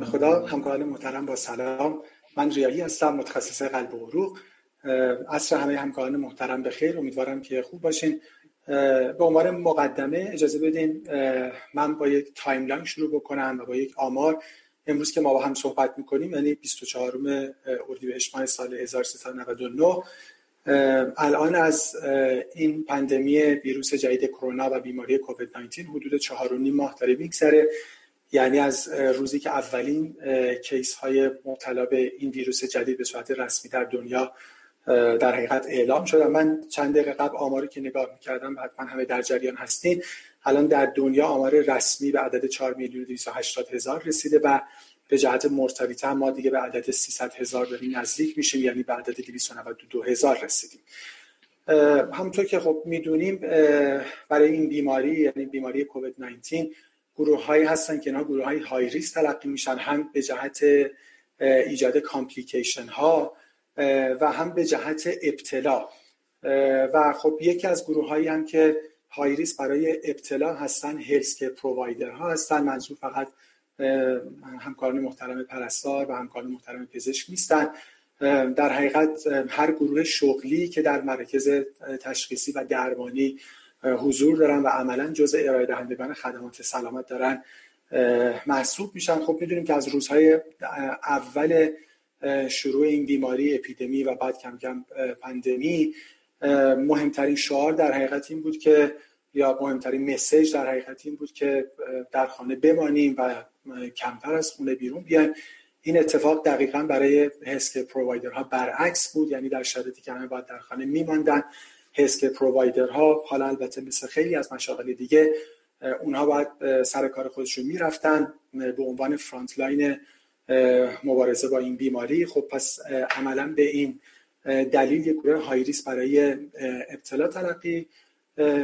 به نام خدا همکاران محترم با سلام. من ریایی هستم متخصص قلب و عروق. عصر همه همکاران محترم به خیر. امیدوارم که خوب باشین. به عنوان مقدمه اجازه بدین من با یک timeline شروع بکنم و با یک آمار. امروز که ما با هم صحبت می‌کنیم یعنی 24 اردیبهشت ماه سال 1399 الان از این پندمی ویروس جدید کرونا و بیماری کووید 19 حدود 4.5 ماه داره میگذره. یعنی از روزی که اولین کیس های مبتلا به این ویروس جدید به صورت رسمی در دنیا در حقیقت اعلام شد. من چند دقیقه قبل آماری که نگاه می‌کردم حتما همه در جریان هستین. الان در دنیا آمار رسمی به عدد 4 میلیون 280 هزار رسیده و به جهت مرتبطه ما دیگه به عدد 300 هزار داریم نزدیک میشیم یعنی به عدد 292 هزار رسیدیم. همونطور که خب می‌دونیم برای این بیماری یعنی بیماری کووید 19 گروه هایی هستن که اینا گروه های high risk تلقی میشن هم به جهت ایجاد complication ها و هم به جهت ابتلا. و خب یکی از گروه هایی هم که high risk برای ابتلا هستن healthcare provider ها هستن. منظور فقط همکاران محترم پرستار و همکاران محترم پزشک نیستن. در حقیقت هر گروه شغلی که در مرکز تشخیصی و درمانی حضور دارن و عملا جزء ارائه دهندگان خدمات سلامت دارن محسوب میشن. خب می‌دونیم که از روزهای اول شروع این بیماری اپیدمی و بعد کم کم پندمی مهمترین شعار در حقیقت این بود که یا مهمترین مسیج در حقیقت این بود که در خانه بمانیم و کمتر از خونه بیرون بیایم. این اتفاق دقیقا برای هسک پرووایدرها برعکس بود یعنی در شرایطی که همه باید در خانه میماندن. healthcare provider ها حالا البته مثل خیلی از مشاغل دیگه اونها باید سر کار خودشون می‌رفتن به عنوان frontline مبارزه با این بیماری. خب پس عملا به این دلیل یک گروه high risk برای ابتلا تلقی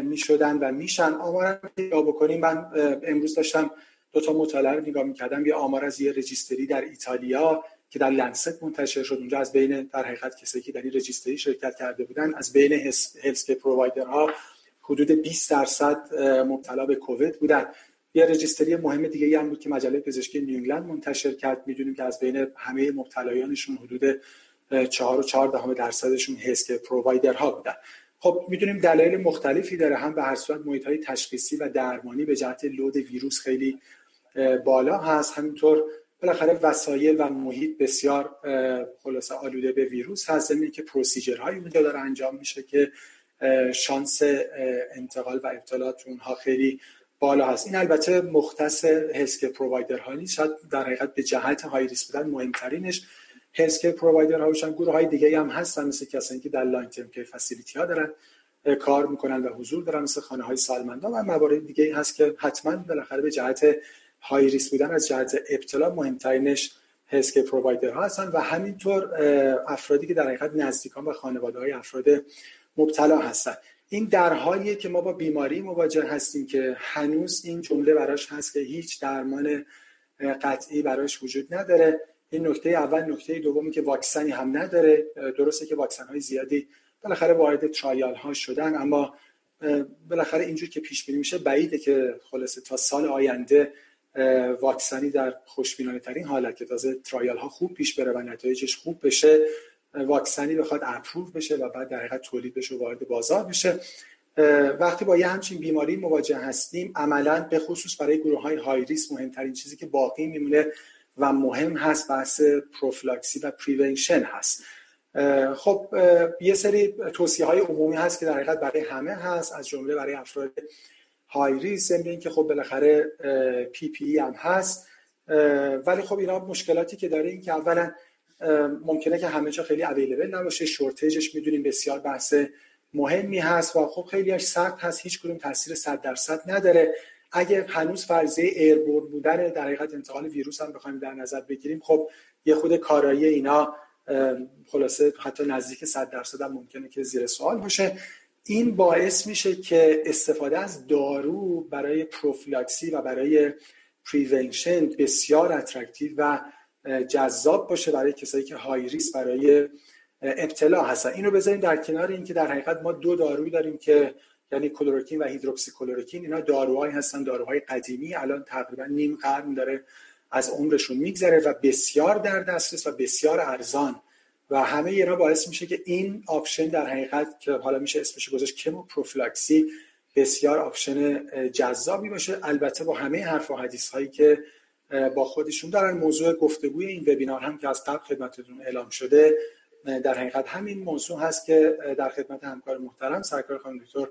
می شدن و میشن. آمار رو بکنیم. من امروز داشتم دو تا مطالعه رو نگاه می‌کردم. یه آمار از یه registry در ایتالیا. که در Lancet منتشر شد. اونجا از بین در حقیقت کسایی که در این registry شرکت کرده بودن از بین هلسک پرووایدرها حدود 20 درصد مبتلا به کووید بودن. یه رجیستری مهم دیگه هم بود که مجله پزشکی نیویلند منتشر کرد. می‌دونیم که از بین همه مبتلایانشون حدود 4 و 4 دهم درصدشون هسک پرووایدرها بودن. خب می‌دونیم دلایل مختلفی داره. هم به هر صورت محیط های تشخیصی و درمانی به جهت لود ویروس خیلی بالا هست. همینطور بالاخره وسایل و محیط بسیار خلاصه آلوده به ویروس هست. ضمن اینکه procedure هایی اونجا داره انجام میشه که شانس انتقال و ابتلا اونها خیلی بالا هست. این البته مختص healthcare provider ها نیست. شاید در حقیقت به جهت high risk بودن مهمترینش healthcare provider ها باشن. گروه های دیگه هم هستن مثل کسانی که در long-term care facility ها دارن کار می‌کنن و حضور دارن مثل خانه های سالمندان و موارد دیگه هست که حتما بالاخره به جهت های ریس بودن از جهت ابتلا مهمترینش هسک پرووایدر ها هستن و همینطور افرادی که در حقیقت نزدیکان و خانواده های افراد مبتلا هستن. این در حالیه که ما با بیماری مواجه هستیم که هنوز این جمله براش هست که هیچ درمان قطعی براش وجود نداره. این نکته اول نکته دومی که واکسنی هم نداره. درسته که واکسن های زیادی بالاخره وارد ترایال ها شدن اما بالاخره اینجور که پیش بینی میشه بعیده که خلاصه تا سال آینده واکسنی در خوشبینانه ترین حالت که تازه trial ها خوب پیش بره و نتایجش خوب بشه واکسنی بخواد approve بشه و بعد در حقیقت تولید بشه و وارد بازار بشه. وقتی با یه همچین بیماری مواجه هستیم عملا به خصوص برای گروه های high risk مهمترین چیزی که باقی میمونه و مهم هست بحث پروفیلاکسی و prevention هست. خب یه سری توصیه های عمومی هست که در حقیقت برای همه هست از جمله برای افراد high risk ضمن که خب بالاخره PPE هم هست. ولی خب اینا مشکلاتی که داره این که اولا ممکنه که همه جا خیلی available نباشه shortage ش می‌دونیم بسیار بحث مهمی هست و خب خیلیش سخت هست هیچ کدوم تاثیر 100 درصد نداره. اگه هنوز فرضیه airborne بودن در حقیقت انتقال ویروس هم بخوایم در نظر بگیریم خب یه خود کارایی اینا خلاصه حتی نزدیک 100 درصد هم ممکنه که زیر سوال باشه. این باعث میشه که استفاده از دارو برای پروفیلاکسی و برای prevention بسیار attractive و جذاب باشه برای کسایی که high risk برای ابتلا هستن. اینو بذاریم در کنار اینکه در حقیقت ما دو داروی داریم که یعنی کلوروکین و هیدروکسی کلوروکین اینا داروهایی هستن داروهای قدیمی الان تقریبا نیم قرن داره از عمرشون میگذره و بسیار در دسترس و بسیار ارزان. و همه اینا باعث میشه که این option در حقیقت که حالا میشه اسمش گذاشت کموپروفیلاکسی بسیار option جذابی باشه. البته با همه حرف و حدیث هایی که با خودشون دارن موضوع گفتگوی این وبینار هم که از قبل خدمتتون اعلام شده در حقیقت همین موضوع هست که در خدمت همکار محترم سرکار خانم دکتر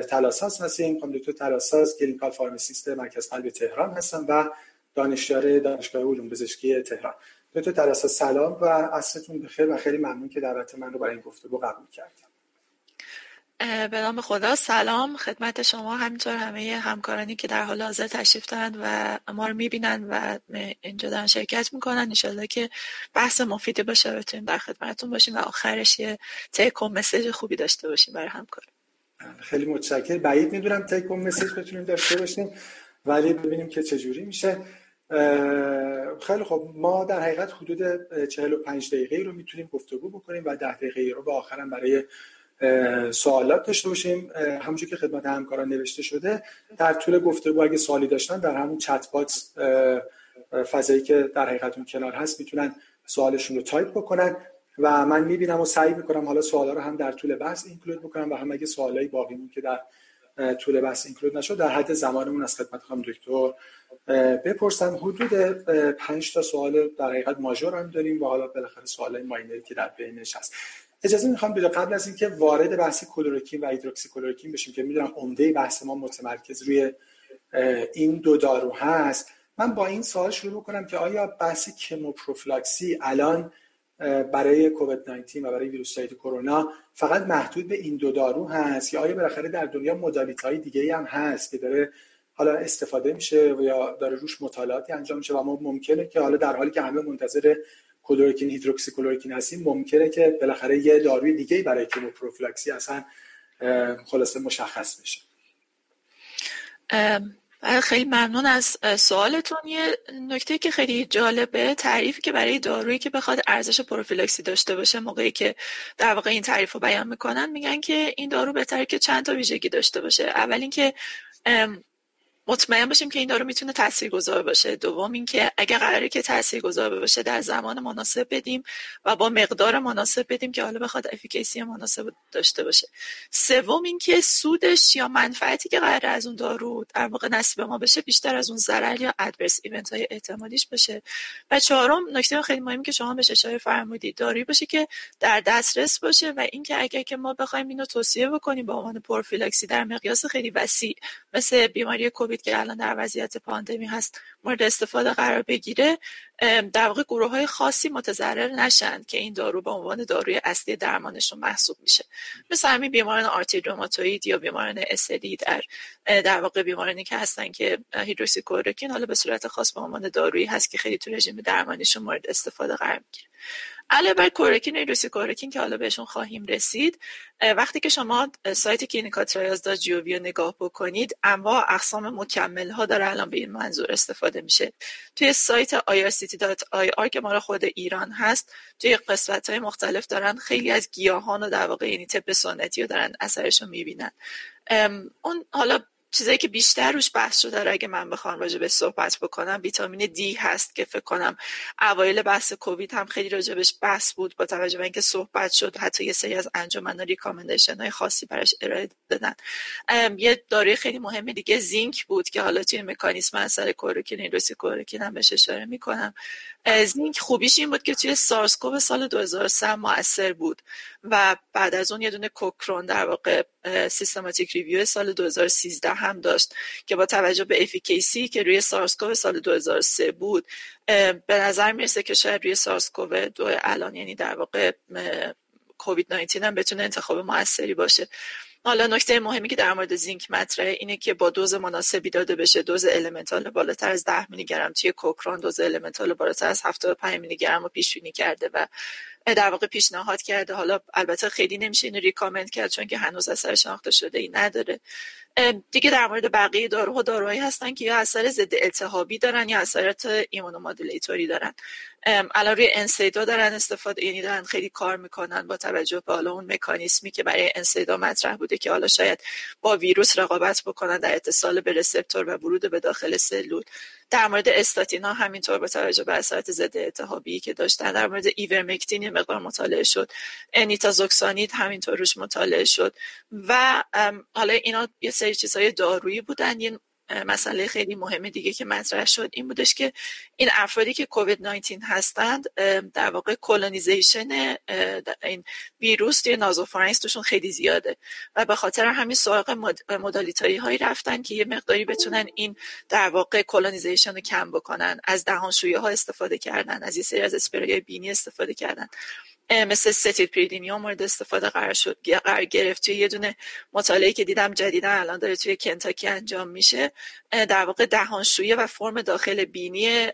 تلاساس هستیم. خانم دکتر تلاساس clinical pharmacist مرکز قلب تهران هستن و دانشیار دانشگاه علوم پزشکی تهران. دکتر تلاساس سلام و عصرتون بخیر و خیلی ممنون که دعوت من رو برای این گفتگو قبول کردیم به نام خدا سلام. خدمت شما همینطور همه همکارانی که در حال حاضر تشریف دارند و ما رو می‌بینن و اینجا دارن شرکت می‌کنن. انشالله که بحث مفیدی باشه بتونیم در خدمتتون باشیم و آخرش یه تیک و مسیج خوبی داشته باشیم برای همکار خیلی متشکر بعید می‌دونم تیک و مسیج بتونیم داشته باشیم ولی ببینیم که چجوری میشه. خیلی خب ما در حقیقت حدود 45 دقیقه رو می‌تونیم گفتگو بکنیم و 10 دقیقه رو به آخرم برای سوالات داشته باشیم. همونجور که خدمت همکاران نوشته شده در طول گفتگو اگه سوالی داشتن در همون chat box فضایی که در حقیقت اون کنار هست می‌تونن سوالشون رو تایپ بکنن و من می‌بینم و سعی می‌کنم حالا سوالا رو هم در طول بحث include بکنم و هم اگه سوالای باقیمون که در طول بحث include نشد در حد زمانمون از خدمت خانم دکتر بپرسم حدود پنج تا سوال در حقیقت major هم داریم و حالا بالاخره سوالای minor ی که در بینش هست. اجازه می‌خوام بده قبل از اینکه وارد بحث کلوروکین و هیدروکسی کلوروکین بشیم که می‌دونم عمده بحث ما متمرکز روی این دو دارو هست من با این سوال شروع کنم که آیا بحث کموپروفیلاکسی الان برای کووید 19 و برای ویروس جدید کرونا فقط محدود به این دو دارو هست یا آیا بالاخره در دنیا modality های دیگه هم هست که داره حالا استفاده میشه و یا داره روش مطالعاتی انجام میشه و ما ممکنه که حالا در حالی که همه منتظر کلورکین هیدروکسی کلورکین هستیم ممکنه که بالاخره یه داروی دیگه برای کیموپروفیلاکسی اصلا خلاصه مشخص بشه. خیلی ممنون از سوالتون. یه نکته که خیلی جالبه تعریفی که برای دارویی که بخواد ارزش پروفیلاکسی داشته باشه موقعی که در واقع این تعریف رو بیان می‌کنن میگن که این دارو بهتره که چند تا ویژگی داشته باشه. اول اینکه مطمئن باشیم که این دارو می‌تونه تاثیرگذار باشه. دوم اینکه اگر قراره که تاثیرگذار باشه در زمان مناسب بدیم و با مقدار مناسب بدیم که حالا بخواد افیکیسی مناسب داشته باشه. سوم اینکه سودش یا منفعتی که قراره از اون دارو در واقع نصیب ما بشه بیشتر از اون ضرر یا ادورس ایونت های احتمالیش بشه و چهارم نکته خیلی مهمی که شما بهش اشاره فرمودید دارویی باشه که در دسترس باشه و اینکه اگر که ما بخوایم اینو توصیه بکنیم به عنوان پروفیلاکسی در مقیاس خیلی وسیع مثل بیماری کووید که الان در وضعیت پاندمی هست مورد استفاده قرار بگیره. در واقع گروه های خاصی متضرر نشن که این دارو به عنوان داروی اصلی درمانشون محسوب میشه. مثل همین بیماران آرتری روماتوید یا بیماران اسلی در در واقع بیمارانی که هستن که هیدروکسیکلoroquine حالا به صورت خاص به عنوان دارویی هست که خیلی تو رژیم درمانیشون مورد استفاده قرار می‌گیره. علاوه بر کورکین ایدروسی کورکین که حالا بهشون خواهیم رسید وقتی که شما سایت دا جیووی نگاه بکنید انواع اقسام مکمل ها داره الان به این منظور استفاده میشه. توی سایت irct.ir که مال خود ایران هست توی قسمت های مختلف دارن خیلی از گیاهان و در واقع یعنی طب سنتی رو دارن اثرش رو می‌بینن اون حالا چیزایی که بیشتر روش بحث شده رو اگه من بخوام راجع به صحبت بکنم ویتامین دی هست که فکر کنم اوایل بحث کووید هم خیلی راجبش بحث بود با توجه به اینکه صحبت شد. حتی یه سری از انجمن‌ها ریکامندیشن های خاصی براش ارائه دادن. یه داروی خیلی مهم دیگه zinc بود که حالا توی مکانیسم اثر کلوروکین هیدروکسی کلوروکین هم بهش اشاره می‌کنم. zinc خوبیش این بود که توی SARS-CoV سال 2003 موثر بود و بعد از اون یه دونه Cochrane در واقع systematic review سال 2013 هم داشت که با توجه به efficacy که روی SARS-CoV سال 2003 بود به نظر می‌رسه که شاید روی SARS-CoV دو الان یعنی در واقع کووید 19 هم بتونه انتخاب موثری باشه. حالا نکته مهمی که در مورد zinc مطرحه اینه که با دوز مناسبی داده بشه. دوز elemental بالاتر از 10 میلی گرم توی Cochrane دوز elemental بالاتر از 75 میلی گرم رو پیش بینی کرده و در واقع پیشنهاد کرده. حالا البته خیلی نمیشه اینو recommend کرد چون که هنوز اثر شناخته شده ای نداره. دیگه در مورد بقیه داروها داروهایی هستن که یا اثر ضد التهابی دارن یا اثرات immunomodulatory دارن. الان روی انسیدا دارن استفاده یعنی دارن خیلی کار می‌کنن با توجه به حالا اون مکانیزمی که برای انسیدا مطرح بوده که حالا شاید با ویروس رقابت بکنن در اتصال به رسپتور و ورود به داخل سلول. در مورد استاتینا همینطور با توجه به اثرات ضد التهابی که داشتن در مورد ایورمکتین یه مقدار مطالعه شد. انیتازوکسانید همینطور روش مطالعه شد. و حالا اینا یه سری چیزهای دارویی بودن یه مسئله خیلی مهم دیگه که مطرح شد این بودش که این افرادی که کووید 19 هستند در واقع colonization این ویروس توی nasopharynx توشون خیلی زیاده و به خاطر همین سراغ modality هایی رفتن که یه مقداری بتونن این در واقع colonization رو کم بکنن از دهانشویه ها استفاده کردن از یه سری از اسپری بینی استفاده کردن. مثل cetylpyridinium مورد استفاده قرار شد قرار گرفت. توی یه دونه مطالعه که دیدم جدیدا الان داره توی کنتاکی انجام میشه. در واقع دهانشویه و فرم داخل بینی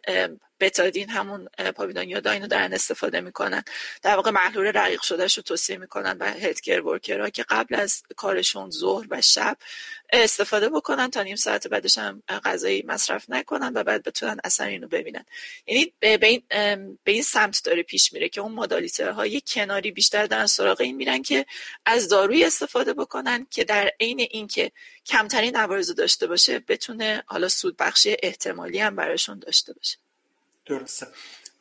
بتادین همون پاویدانیا اینو دارن استفاده می‌کنن. در واقع محلول رقیق شده رو توصیه می‌کنن و هلتکر ورکرها که قبل از کارشون ظهر و شب استفاده بکنن تا نیم ساعت بعدش هم غذایی مصرف نکنن و بعد بتونن اثر اینو ببینن. یعنی به این, به این سمت داره پیش میره که اون مدالیتر های کناری بیشتر دارن سراغ این میرن که از داروی استفاده بکنن که در عین اینکه کمترین عوارض داشته باشه بتونه حالا سود بخشی احتمالی هم براشون داشته باشه. درسته.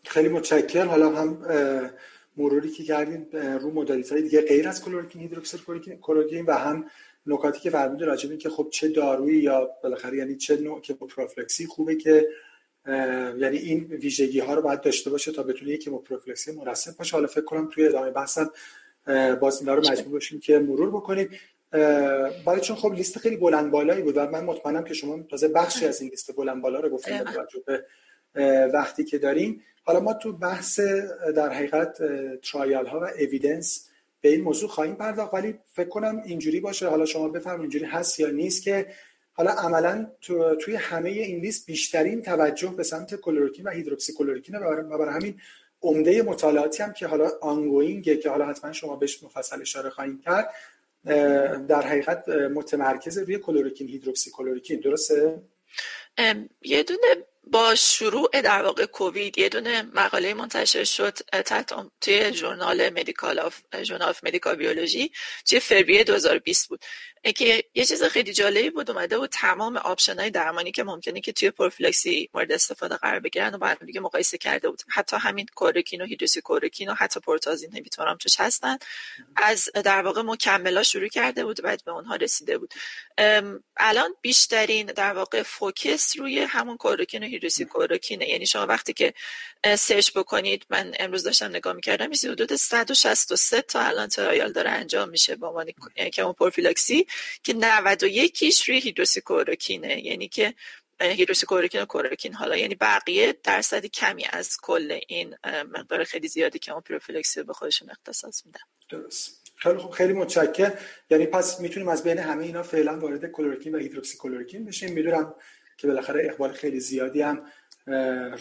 خیلی متشکرم. حالا هم مروری که کردیم رو مدالیت های دیگه غیر از کلورکین هیدروکسیل کلورکین و هم نکاتی که فرمودید راجع که خب چه دارویی یا بالاخره یعنی چه نوع که پروفلکسی خوبه که یعنی این ویژگی ها رو باید داشته باشه تا بتونه یک پروفلکسی مناسب باشه. حالا فکر کنم توی ادامه بحثم باز اینا رو مجبور باشیم که مرور بکنیم. برای چون خب لیست خیلی بلند بالایی بود و من مطمئنم که شما تازه بخشی از این لیست بلند بالا رو گفتیم به وقتی که داریم. حالا ما تو بحث در حقیقت ترایال ها و اویدنس به این موضوع خواهیم پرداخت. ولی فکر کنم اینجوری باشه. حالا شما بفرمایید اینجوری هست یا نیست که حالا عملا تو، توی همه این لیست بیشترین توجه به سمت کلوروکین و هیدروکسی کلوروکین و برای همین عمده مطالعاتی هم که حالا آنگوینگه که حالا حتما شما بهش مفصل اشاره خواهیم کرد در حقیقت متمرکز روی کلوروکین هیدروکسی کلوروکین درسته یه دونه با شروع در واقع کووید یه دونه مقاله منتشر شد تحت توی ژورنال مدیکال آف ژورنال آف مدیکال بیولوژی توی فوریه 2020 بود. که یه چیز خیلی جالبی بود اومده و تمام آپشن های درمانی که ممکنه که توی پروفیلاکسی مورد استفاده قرار بگیرن و با دیگه مقایسه کرده بود. حتی همین کورکین و هیدروسی کورکین و حتی پورتازین نمی‌تونم هم توش هستن. از در واقع مکملا شروع کرده بود بعد به اونها رسیده بود. الان بیشترین در واقع focus روی همون کلوروکین و هیدروکسی کلوروکینه یعنی شما وقتی که search بکنید من امروز داشتم نگاه می‌کردم چیزی حدود 163 تا الان trial داره انجام میشه با عنوان پروفیلاکسی که 91 کیش روی هیدروکسی کلوروکینه یعنی که هیدروکسی کلوروکین و کلوروکین حالا یعنی بقیه درصدی کمی از کل این مقدار خیلی زیادی که اون پروفیلاکسی به خودشون اختصاص میدن. درست. خیلی خوب خیلی متشکرم. یعنی پس می‌تونیم از بین همه اینا فعلا وارد کلوروکین و هیدروکسیکلوروکین بشیم. می‌دونم که بالاخره اقبال خیلی زیادی هم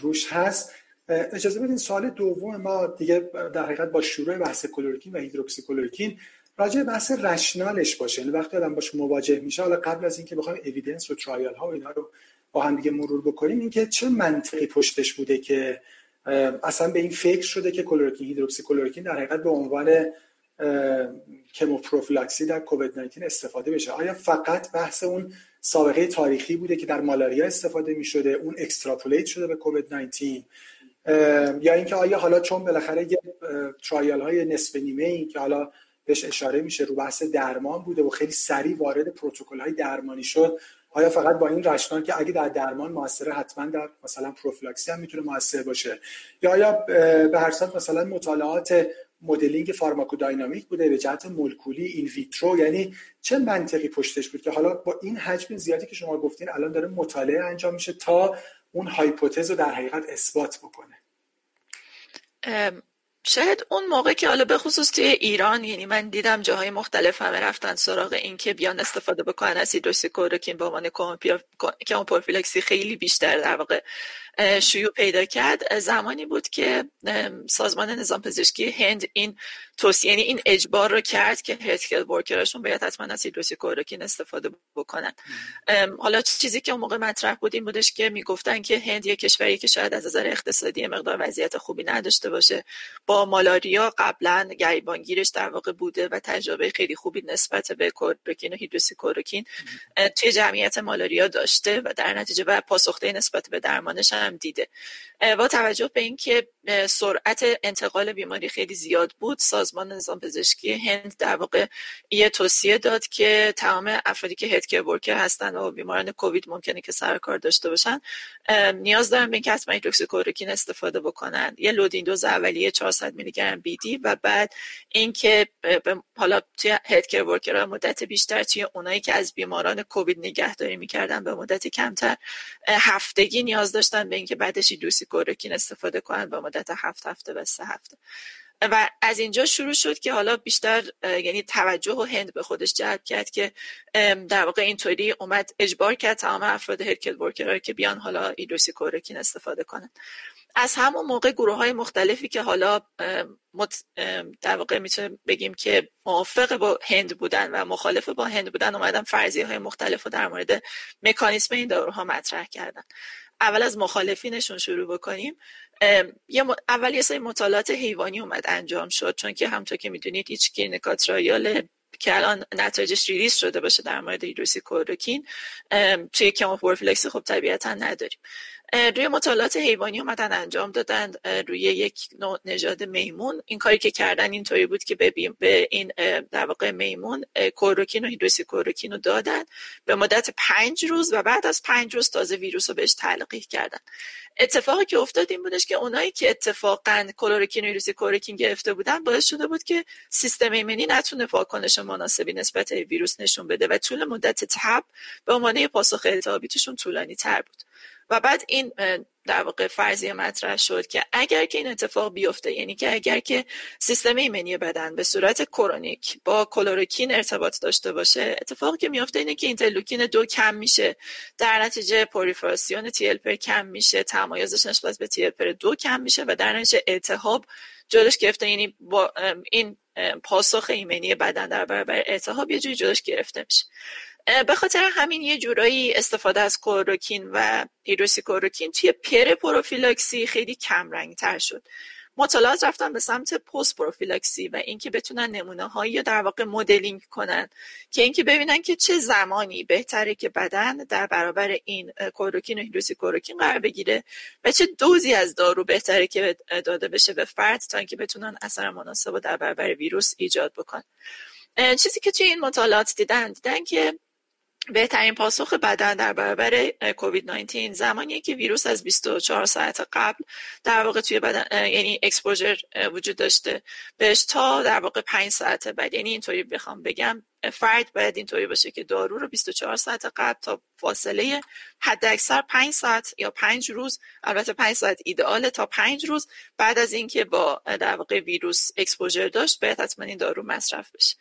روش هست. اجازه بدین سال دوم ما دیگه در حقیقت با شروع بحث کلوروکین و هیدروکسیکلوروکین راجع بحث رشنالش باشه. یعنی وقتی آدم باش مواجه میشه حالا قبل از اینکه بخوایم اوییدنس و ترایال ها و اینا رو با هم دیگه مرور بکنیم اینکه چه منطقی پشتش بوده که اصلا به این فکر شده که کلوروکین هیدروکسی کلوروکین در حقیقت به عنوان کموپروفیلاکسی در کووید 19 استفاده بشه. آیا فقط بحث اون سابقه تاریخی بوده که در مالاریا استفاده می شده اون extrapolate شده به کووید 19 یا اینکه آیا حالا چون بالاخره یه trial های نصف نیمه این که حالا بهش اشاره میشه رو بحث درمان بوده و خیلی سریع وارد پروتکل های درمانی شد آیا فقط با این rationale که اگه در درمان موثره حتما در مثلا پروفیلاکسی هم می‌تونه موثر باشه؟ یا آیا به هر صورت مثلا مطالعات مدلینگ فارماکوداینامیک بوده به جهت مولکولی این ویترو یعنی چه منطقی پشتش بود که حالا با این حجم زیادی که شما گفتین الان داره مطالعه انجام میشه تا اون هایپوتز رو در حقیقت اثبات بکنه. شاید اون موقع که حالا به خصوص توی ایران یعنی من دیدم جاهای مختلف همه رفتن سراغ این که بیان استفاده بکنن. از هیدروکسیکلوروکین به عنوان پروفیلکسی خیلی بیشتر در واقع شیوع پیدا کرد. زمانی بود که سازمان نظام پزشکی هند این توصیه یعنی این اجبار رو کرد که هلت ورکرشون باید حتما از هیدروکسیکلoroquine استفاده بکنن. حالا چیزی که اون موقع مطرح بود این بودش که می‌گفتن که هند یه کشوری که شاید از نظر اقتصادی مقدار وضعیت خوبی نداشته باشه. با مالاریا قبلا گریبانگیرش در واقع بوده و تجربه خیلی خوبی نسبت به کلوروکین و هیدروکسیکلoroquine توی جمعیت مالاریا داشته و در نتیجه و پاسخده نسبت به درمانش هم دیده. با توجه به اینکه سرعت انتقال بیماری خیلی زیاد بود. سازمان نظام پزشکی هند در واقع یه توصیه داد که تمام افرادی که هدکر ورکر هستن و بیماران کووید ممکنه که سر کار داشته باشن نیاز دارن به اینکه حتما هیدروکسیکلoroquine استفاده بکنن. یه لودین دوز اولیه 400 میلی گرم بیدی و بعد اینکه حالا توی هدکر ورکر مدت بیشتر توی اونایی که از بیماران کووید نگهداری می‌کردن به مدت کمتر هفتگی نیاز داشتن به اینکه بعدش هیدروکسیکلoroquine استفاده کنن به مدت هفت هفته و سه هفته. و از اینجا شروع شد که حالا بیشتر یعنی توجه و هند به خودش جلب کرد که در واقع اینطوری اومد اجبار کرد تمام افراد هلکت ورکرها که بیان حالا کورکین استفاده کنن. از همون موقع گروه های مختلفی که حالا در واقع می‌تونیم بگیم که موافق با هند بودن و مخالف با هند بودن اومدن فرضیه های مختلف رو در مورد مکانیسم این داروها مطرح کردن. اول از مخالفینشون شروع بکنیم. اول یه سری مطالعات حیوانی اومد انجام شد چون که همونطور که می‌دونید هیچ clinical که الان نتایجش release شده باشه در مورد هیدروکسی کلوروکین توی کموپروفیلکس خب طبیعتا نداریم. روی مطالعات حیوانی اومدن انجام دادن روی یک نوع نژاد میمون. این کاری که کردن اینطوری بود که به این در واقع میمون کوروکین و هیدروسی کوروکین رو دادن. به مدت پنج روز و بعد از پنج روز تازه ویروس رو بهش تلقیح کردن. اتفاقی که افتاد این بودش که اونایی که اتفاقا کلورکین و هیدروسی کوروکین گرفته بودن باعث شده بود که سیستم ایمنی نتونه واکنش مناسبی نسبت به ویروس نشون بده و طول مدت تب به عنوان پاسخ التهابیتشون طولانی تر بود. و بعد این در واقع فرضیه مطرح شد که اگر که این اتفاق بیفته یعنی که اگر که سیستم ایمنی بدن به صورت کرونیک با کلوروکین ارتباط داشته باشه اتفاقی که میفته اینه که اینترلوکین دو کم میشه در نتیجه پوریفراسیون تی کم میشه تمایزش نسبت به تی دو کم میشه و در نتیجه التهاب جلوش گرفته. یعنی با این پاسخ ایمنی بدن در برابر التهاب یه جوری جلوش گرفته میشه. به خاطر همین یه جورایی استفاده از کلوروکین و هیدروکسی کلوروکین توی pre پروفیلاکسی خیلی کم رنگ تر شد. مطالعات رفتن به سمت پست پروفیلاکسی و اینکه بتونن نمونه هایی در واقع مدلینگ کنن که اینکه ببینن که چه زمانی بهتره که بدن در برابر این کلوروکین و هیدروکسی کلوروکین قرار بگیره و چه دوزی از دارو بهتره که داده بشه به فرد تا اینکه بتونن اثر مناسب در برابر ویروس ایجاد بکنن چیزی که توی این مطالعات دیدن دیدن که بهترین پاسخ بدن در برابر کووید 19 زمانیه که ویروس از 24 ساعت قبل در واقع توی بدن یعنی اکسپوژر وجود داشته. بهش تا در واقع 5 ساعت بعد یعنی اینطوری بخوام بگم فرد باید اینطوری باشه که دارو رو 24 ساعت قبل تا فاصله حد اکثر 5 ساعت یا 5 روز البته 5 ساعت ایدئاله تا 5 روز بعد از اینکه با در واقع ویروس اکسپوژر داشت باید حتما این دارو مصرف بشه.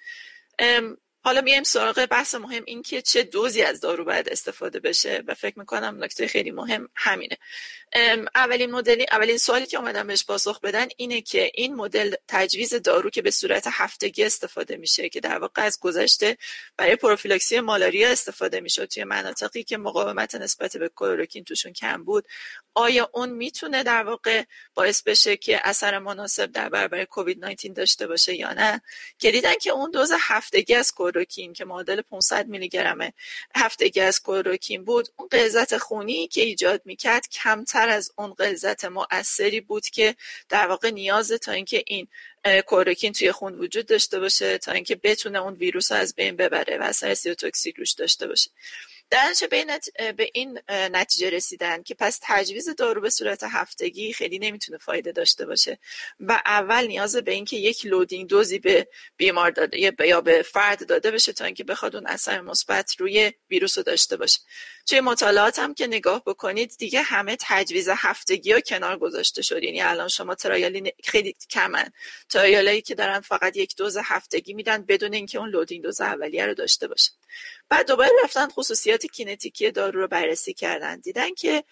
حالا میایم سراغ بحث مهم این که چه دوزی از دارو باید استفاده بشه و فکر می‌کنم نکته خیلی مهم همینه. اولین مدلی اولین سوالی که اومدن بهش پاسخ بدن اینه که این مدل تجویز دارو که به صورت هفتگی استفاده میشه که در واقع از گذشته برای پروفیلاکسی مالاریا استفاده می‌شد توی مناطقی که مقاومت نسبت به کلوروکین توشون کم بود آیا اون می‌تونه در واقع باعث بشه که اثر مناسب در برابر کووید 19 داشته باشه یا نه؟ که دیدن که اون دوز هفتگی از کلوروکین که معادل 500 میلی گرم هفتگی از کلوروکین بود. اون غلظت خونی که ایجاد می‌کرد کمتر از اون غلظت مؤثری بود که در واقع نیازه تا اینکه این کلوروکین توی خون وجود داشته باشه تا اینکه بتونه اون ویروس رو از بین ببره و اثر سیتوتوکسیک روش داشته باشه. در نتیجه به این نتیجه رسیدن که پس تجویز دارو به صورت هفتگی خیلی نمی‌تونه فایده داشته باشه. و اول نیاز به اینکه یک loading dose ی به بیمار داده یا به فرد داده بشه تا اینکه بخواد اون اثر مثبت روی ویروس رو داشته باشه. توی مطالعات هم که نگاه بکنید دیگه همه تجویز هفتگی ها کنار گذاشته شد. یعنی الان شما trial ی خیلی کمن. trial ایی که دارن فقط یک دوز هفتگی میدن بدون اینکه اون loading dose اولیه رو داشته باشه. بعد دوباره رفتن خصوصیات کینتیکی دارو رو بررسی کردن. دیدن که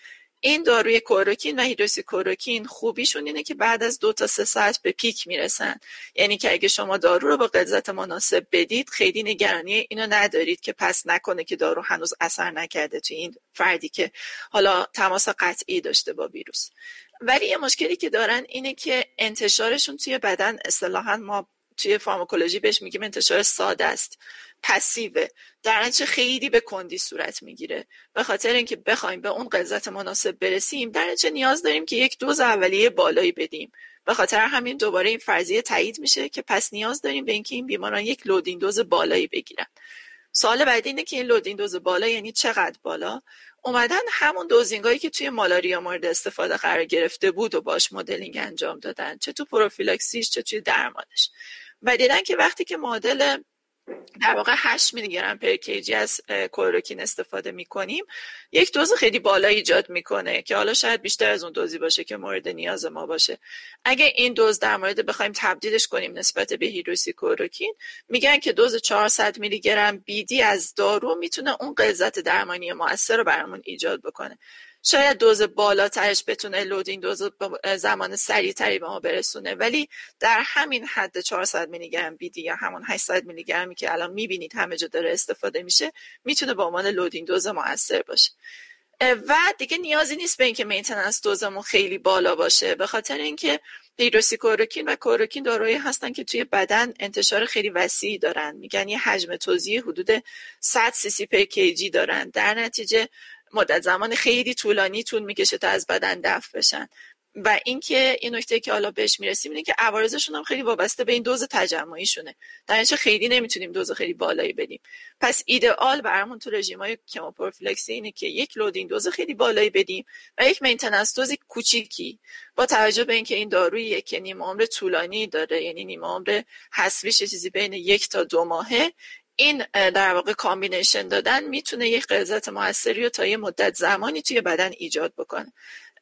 این داروی کوروکین و هیدروسی کوروکین خوبیشون اینه که بعد از دو تا سه ساعت به پیک می‌رسن. یعنی که اگه شما دارو رو با غلظت مناسب بدید خیلی نگرانی اینو ندارید که پس نکنه که دارو هنوز اثر نکرده توی این فردی که حالا تماس قطعی داشته با ویروس. ولی یه مشکلی که دارن اینه که انتشارشون توی بدن اصطلاحا ما توی فارماکولوژی بهش میگیم انتشار ساده است. پسیوه. در نتیجه خیلی به کندی صورت می‌گیره. به خاطر اینکه بخوایم به اون قضت مناسب برسیم در نتیجه نیاز داریم که یک دوز اولیه بالایی بدیم. به خاطر همین دوباره این فرضیه تایید میشه که پس نیاز داریم به اینکه این بیماران یک لودین دوز بالایی بگیرن. سوال بعدی اینه که این لودین دوز بالا یعنی چقدر بالا؟ اومدن همون دوزینگایی که توی مالاریا مورد استفاده قرار گرفته بود و باش مدلینگ انجام دادن چه تو پروفیلاکسیش چه توی درمانش. و دیدن که وقتی که مدل در واقع 8 میلی گرم پر کیجی از کلوروکین استفاده می‌کنیم. یک دوز خیلی بالا ایجاد می‌کنه که حالا شاید بیشتر از اون دوزی باشه که مورد نیاز ما باشه. اگه این دوز در مورد بخوایم تبدیلش کنیم نسبت به هیدروسی کلوروکین میگن که دوز 400 میلی گرم بیدی از دارو می‌تونه اون غلظت درمانی موثر رو برامون ایجاد بکنه. شاید دوز بالاترش بتونه لودین دوز زمان سریعتری به ما برسونه ولی در همین حد 400 میلی گرم BID یا همون 800 میلی گرمی که الان می‌بینید همه جا داره استفاده میشه می‌تونه به عنوان loading dose موثر باشه. و دیگه نیازی نیست به اینکه maintenance dose مون خیلی بالا باشه. به خاطر اینکه هیدروکسی کلوروکین و کلوروکین دارویی هستن که توی بدن انتشار خیلی وسیعی دارن. میگن یه حجم توزیع حدود 100 سی سی per kg دارن. در نتیجه مدت زمان خیلی طولانی طول می‌کشه تا از بدن دفع بشن. و اینکه این نکته که حالا بهش می‌رسیم اینه که عوارضشون هم خیلی وابسته به این دوز تجمعیشونه. در خیلی نمی‌تونیم دوز خیلی بالایی بدیم. پس ایدئال برامون تو رژیم های کموپروفیلکسی اینه که یک loading dose خیلی بالایی بدیم و یک maintenance dose کوچیکی. با توجه به اینکه این دارویی که نیمه عمر طولانی داره یعنی نیمه عمر حسویش چیزی بین یک تا دو ماهه این در واقع combination دادن می‌تونه یک غلظت موثری رو تا یه مدت زمانی توی بدن ایجاد بکنه.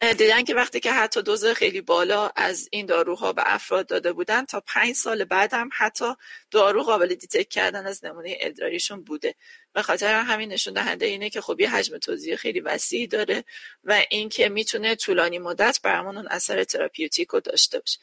دیدن که وقتی که حتی دوز خیلی بالا از این داروها به افراد داده بودن تا پنج سال بعد هم حتی دارو قابل detect کردن از نمونه ادراریشون بوده. به خاطر همین نشون دهنده اینه که خب یه حجم توزیع خیلی وسیعی داره و اینکه می‌تونه طولانی مدت برامون اثر therapeutic داشته باشه.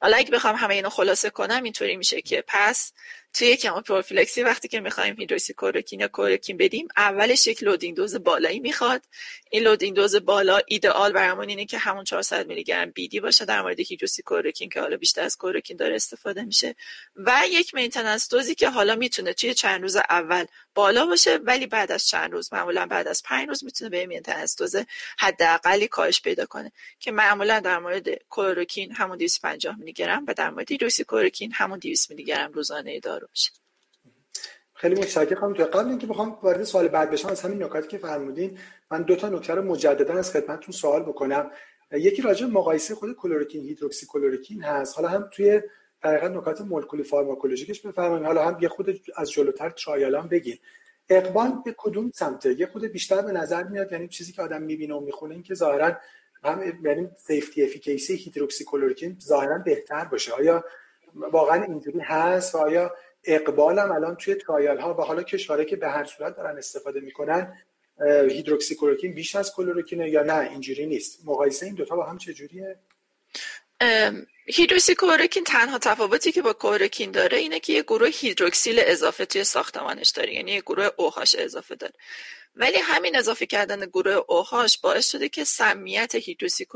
حالا اگه بخوام همه اینو خلاصه کنم اینطوری میشه که پس توی کموپروفیلکسی وقتی که می‌خوایم هیدروکسی کلوروکین یا کلوروکین بدیم اولش یک loading dose بالایی می‌خواد. این loading dose بالا ایدئال برامون اینه که همون 400 میلی گرم BID باشه در مورد هیدروکسی کلوروکین که حالا بیشتر از کلوروکین داره استفاده میشه. و یک maintenance dose ی که حالا می‌تونه توی چند روز اول بالا باشه ولی بعد از چند روز معمولا بعد از پنج روز می‌تونه به maintenance dose حداقلی کاهش پیدا کنه. که معمولا در مورد کوروکین همون 250 میلی گرم و در مورد هیدروسی کوروکین همون 200 میلی گرم روزانه دارو. خیلی متشکرم. تو قبل اینکه بخوام وارد سوال بعد بشم از همین نکاتی که فرمودین من دو تا نکته رو مجددا از خدمتتون سوال بکنم. یکی راجع مقایسه خود کلوروکین هیدروکسی کلوروکین هست. حالا هم توی دقیقا نکات مولکولی فارماکولوژیکش بفرمایید. حالا هم یه خود از جلوتر ترایالان بگین. اقبال به کدوم سمته یه خورده بیشتر به نظر میاد یعنی چیزی که آدم می‌بینه و می‌خونه این که ظاهرا هم یعنی safety efficacy هیدروکسی کلوروکین ظاهرا بهتر باشه. آیا واقعا اینجوری هست و آیا اقبالم الان توی trial ها و حالا کشورهایی که به هر صورت دارن استفاده می‌کنن هیدروکسی کلوروکین بیش از کلوروکینه یا نه اینجوری نیست. مقایسه این دوتا با هم چجوریه؟ هیدروکسی کلوروکین تنها تفاوتی که با کلوروکین داره اینه که یه گروه هیدروکسیل اضافه توی ساختمانش داره یعنی یه گروه OH اضافه داره. ولی همین اضافه کردن گروه OH باعث شده که سمیت هیدروکسی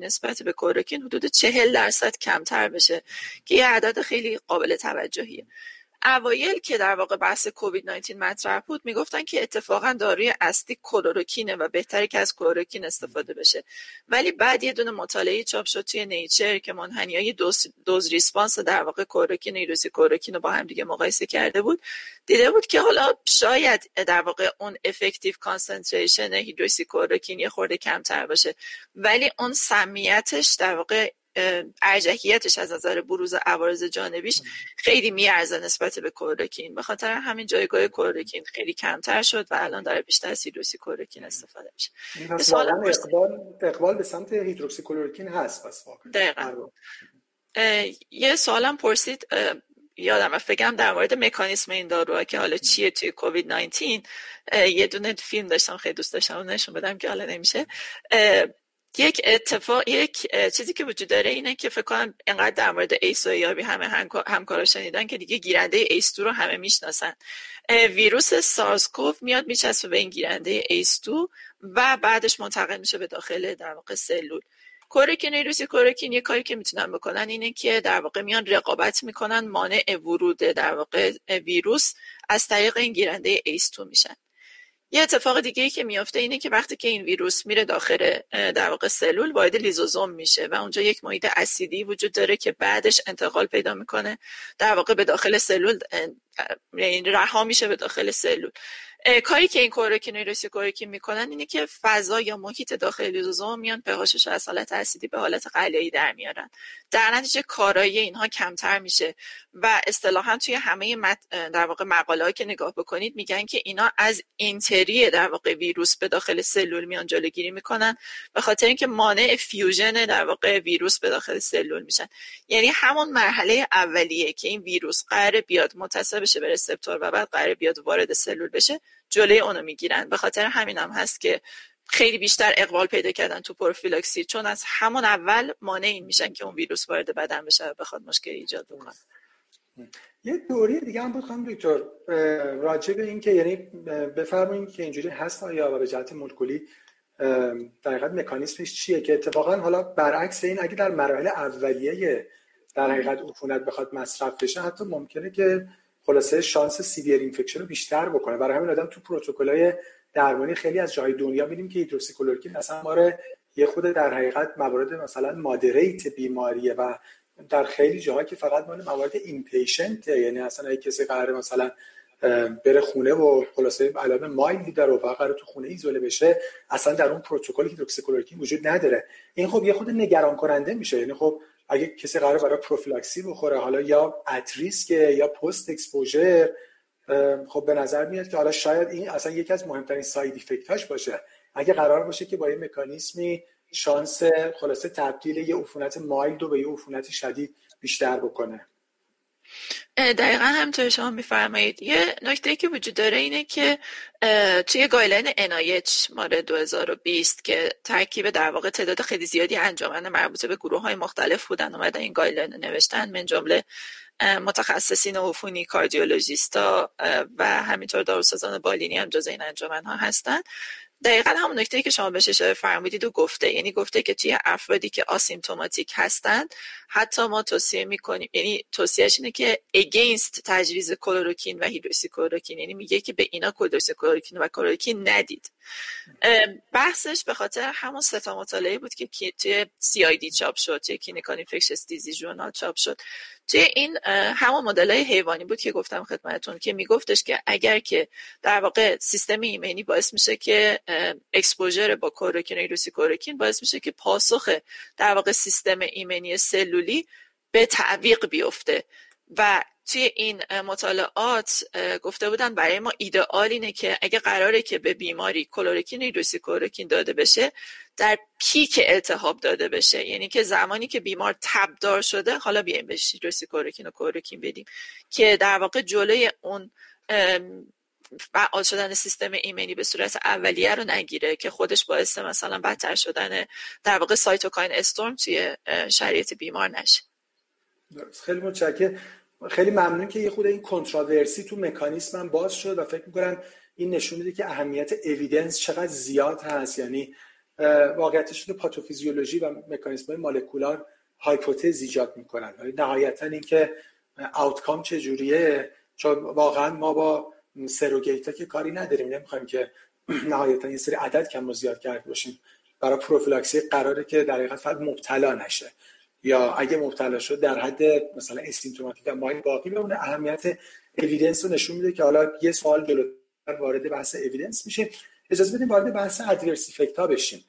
نسبت به کلوروکین حدود چهل درصد کمتر بشه که یه عدد خیلی قابل توجهیه. اوایل که در واقع بحث کووید 19 مطرح بود می‌گفتن که اتفاقا داروی اصلی کلوروکینه و بهتری که از کلوروکین استفاده بشه. ولی بعد یه دونه مطالعه چاپ شد توی Nature که منحنی های دوز, dose response در واقع کلوروکین هیدروکسی کلوروکین رو با هم دیگه مقایسه کرده بود. دیده بود که حالا شاید در واقع اون effective concentration هیدروکسی کلوروکین یه خورده کمتر باشه. ولی اون سمیتش در واقع ارجحیتش از نظر بروز عوارض جانبیش خیلی میارزه نسبت به کلوروکین به خاطر همین جایگاه کلوروکین خیلی کمتر شد و الان داره بیشتر از هیدروکسی کلوروکین استفاده میشه. اقبال, اقبال به سمت هیدروکسی کلوروکین هست پس دقیقا. یه سوالم پرسید یادم فکرم در مورد مکانیسم این داروها که حالا چیه توی کووید 19 یه دونه فیلم داشتم خیلی دوست داشتم نشون بدم که حالا نمیشه. یک اتفاق یک چیزی که وجود داره اینه که فکر کنم اینقدر در مورد ACE و یابی همه همکارا شنیدن که دیگه گیرنده ACE رو همه می‌شناسن. ویروس SARS-CoV میاد میچسبه به این گیرنده ACE و بعدش منتقل میشه به داخل در واقع سلول. کورکین ویروسی کورکین یه کاری که می‌تونن بکنن اینه که در واقع میان رقابت می‌کنن مانع ورود در واقع ویروس از طریق این گیرنده ACE میشن. یه اتفاق دیگه ای که میافته اینه که وقتی که این ویروس میره داخل در واقع سلول وارد لیزوزوم میشه و اونجا یک محیط اسیدی وجود داره که بعدش انتقال پیدا می‌کنه در واقع به داخل سلول یعنی رها میشه به داخل سلول. کاری که این کلوروکین کلوروکین می‌کنن اینه که فضا یا محیط داخل لیزوزوم میان pH ش از حالت اسیدی به حالت قلیایی در میارن. در نتیجه کارایی اینها کمتر میشه و اصطلاحا توی همه در واقع مقاله که نگاه بکنید میگن که اینا از entry در واقع ویروس به داخل سلول میان جلوگیری می‌کنن به خاطر اینکه مانع fusion در واقع ویروس به داخل سلول میشن. یعنی همون مرحله اولیه که این ویروس قرار بیاد متصل بشه به receptor و بعد قرار بیاد وارد سلول بشه جلوی اونو می‌گیرن. به خاطر همین هم هست که خیلی بیشتر اقبال پیدا کردن تو پروفیلاکسی چون از همون اول مانع این میشن که اون ویروس وارد بدن بشه و بخواد مشکل ایجاد بکنه. یه دوری دیگه هم بود خانم دکتر راجع به این که یعنی بفرمایید که اینجوری هست آیا و به جهت مولکولی در حقیقت مکانیسمش چیه؟ که اتفاقا حالا برعکس این اگه در مراحل اولیه در حقیقت عفونت بخواد مصرف بشه حتی ممکنه که خلاصه شانس severe infection رو بیشتر بکنه. برای همین آدم تو پروتکل‌های درمانی خیلی از جای دنیا می‌بینیم که هیدروکسی کلوروکین اصلا ما یه خرده در حقیقت موارد مثلا moderate بیماریه و در خیلی جاها که فقط مال موارد inpatient یعنی اصلا اگه کسی قراره مثلا بره خونه و خلاصه علائم mild ی داره و قراره تو خونه ایزوله بشه اصلا در اون پروتکل هیدروکسی کلوروکین وجود نداره. این خب یه خرده نگران کننده میشه. یعنی خب اگه کسی قرار برای پروفیلاکسی بخوره حالا یا at risk یا post exposure خب به نظر میاد که حالا شاید این اصلا یکی از مهمترین side effect اش باشه. اگه قرار باشه که با یه مکانیزمی شانس خلاصه تبدیل یه عفونت mild و به یه عفونت شدید بیشتر بکنه. دقیقا همینطور شما میفرمایید. یه نکته که وجود داره اینه که توی guideline NIH مال 2020 که ترکیب در واقع تعداد خیلی زیادی انجمن مربوط به گروه های مختلف بودن اومدن این guideline نوشتن من جمله متخصصین عفونی کاردیولوژیستا و همینطور داروسازان بالینی هم جز این انجمن ها هستن. دقیقا همون نکته که شما بهش اشاره فرمودید و گفته. یعنی گفته که توی افرادی که asymptomatic هستند حتی ما توصیه می‌کنیم یعنی توصیهش اینه که against تجویز کلوروکین و کلوروکین یعنی میگه که به اینا کلوروکین و کلوروکین ندید. بحثش به خاطر همون ستا مطالعه بود که توی CID چاپ شد توی Clinical Infectious Diseases journal چاپ شد. توی این همون مدل حیوانی بود که گفتم خدمتتون که میگفتش که اگر که در واقع سیستم ایمنی باعث میشه که exposure با کلوروکین هیدروکسی کلوروکین باعث میشه که پاسخ در واقع سیستم ایمنی سلولی به تعویق بیفته. و توی این مطالعات گفته بودن برای ما ایدئال اینه که اگه قراره که به بیماری کلوروکین هیدروکسی کلوروکین داده بشه در پیک التهاب داده بشه. یعنی که زمانی که بیمار تبدار شده حالا بیایم به هیدروکسی کلوروکین و کلوروکین بدیم که در واقع جلوی اون فعال شدن سیستم ایمنی به صورت اولیه رو نگیره که خودش باعث مثلا بدتر شدن در واقع سایتوکاین استورم توی شرایط بیمار نشه. خیلی متشکرم. خیلی ممنون که یه خود این کنتراورسی تو مکانیسم هم باز شد و فکر می‌کنم این نشون میده که اهمیت اویدنس چقدر زیاد هست. یعنی واقعیتش شده پاتوفیزیولوژی و مکانیسم های مالکولار هایپوتز ایجاد می‌کنن. نهایتا اینکه آوتکام چجوریه چون واقعا ما با سروگیتا که کاری نداریم. نمی‌خوایم که نهایتا یه سری عدد کم و زیاد کرده باشیم. برای پروفیلاکسی قراره که در حقیقت فقط مبتلا نشه. یا اگه مبتلا شد در حد مثلا استیمتوماتیک و مایل باقی بمونه اهمیت اویدنس رو نشون میده که حالا یه سوال جلوتر وارد بحث اویدنس میشه. اجازه بدیم وارد بحث ادورس ها بشیم.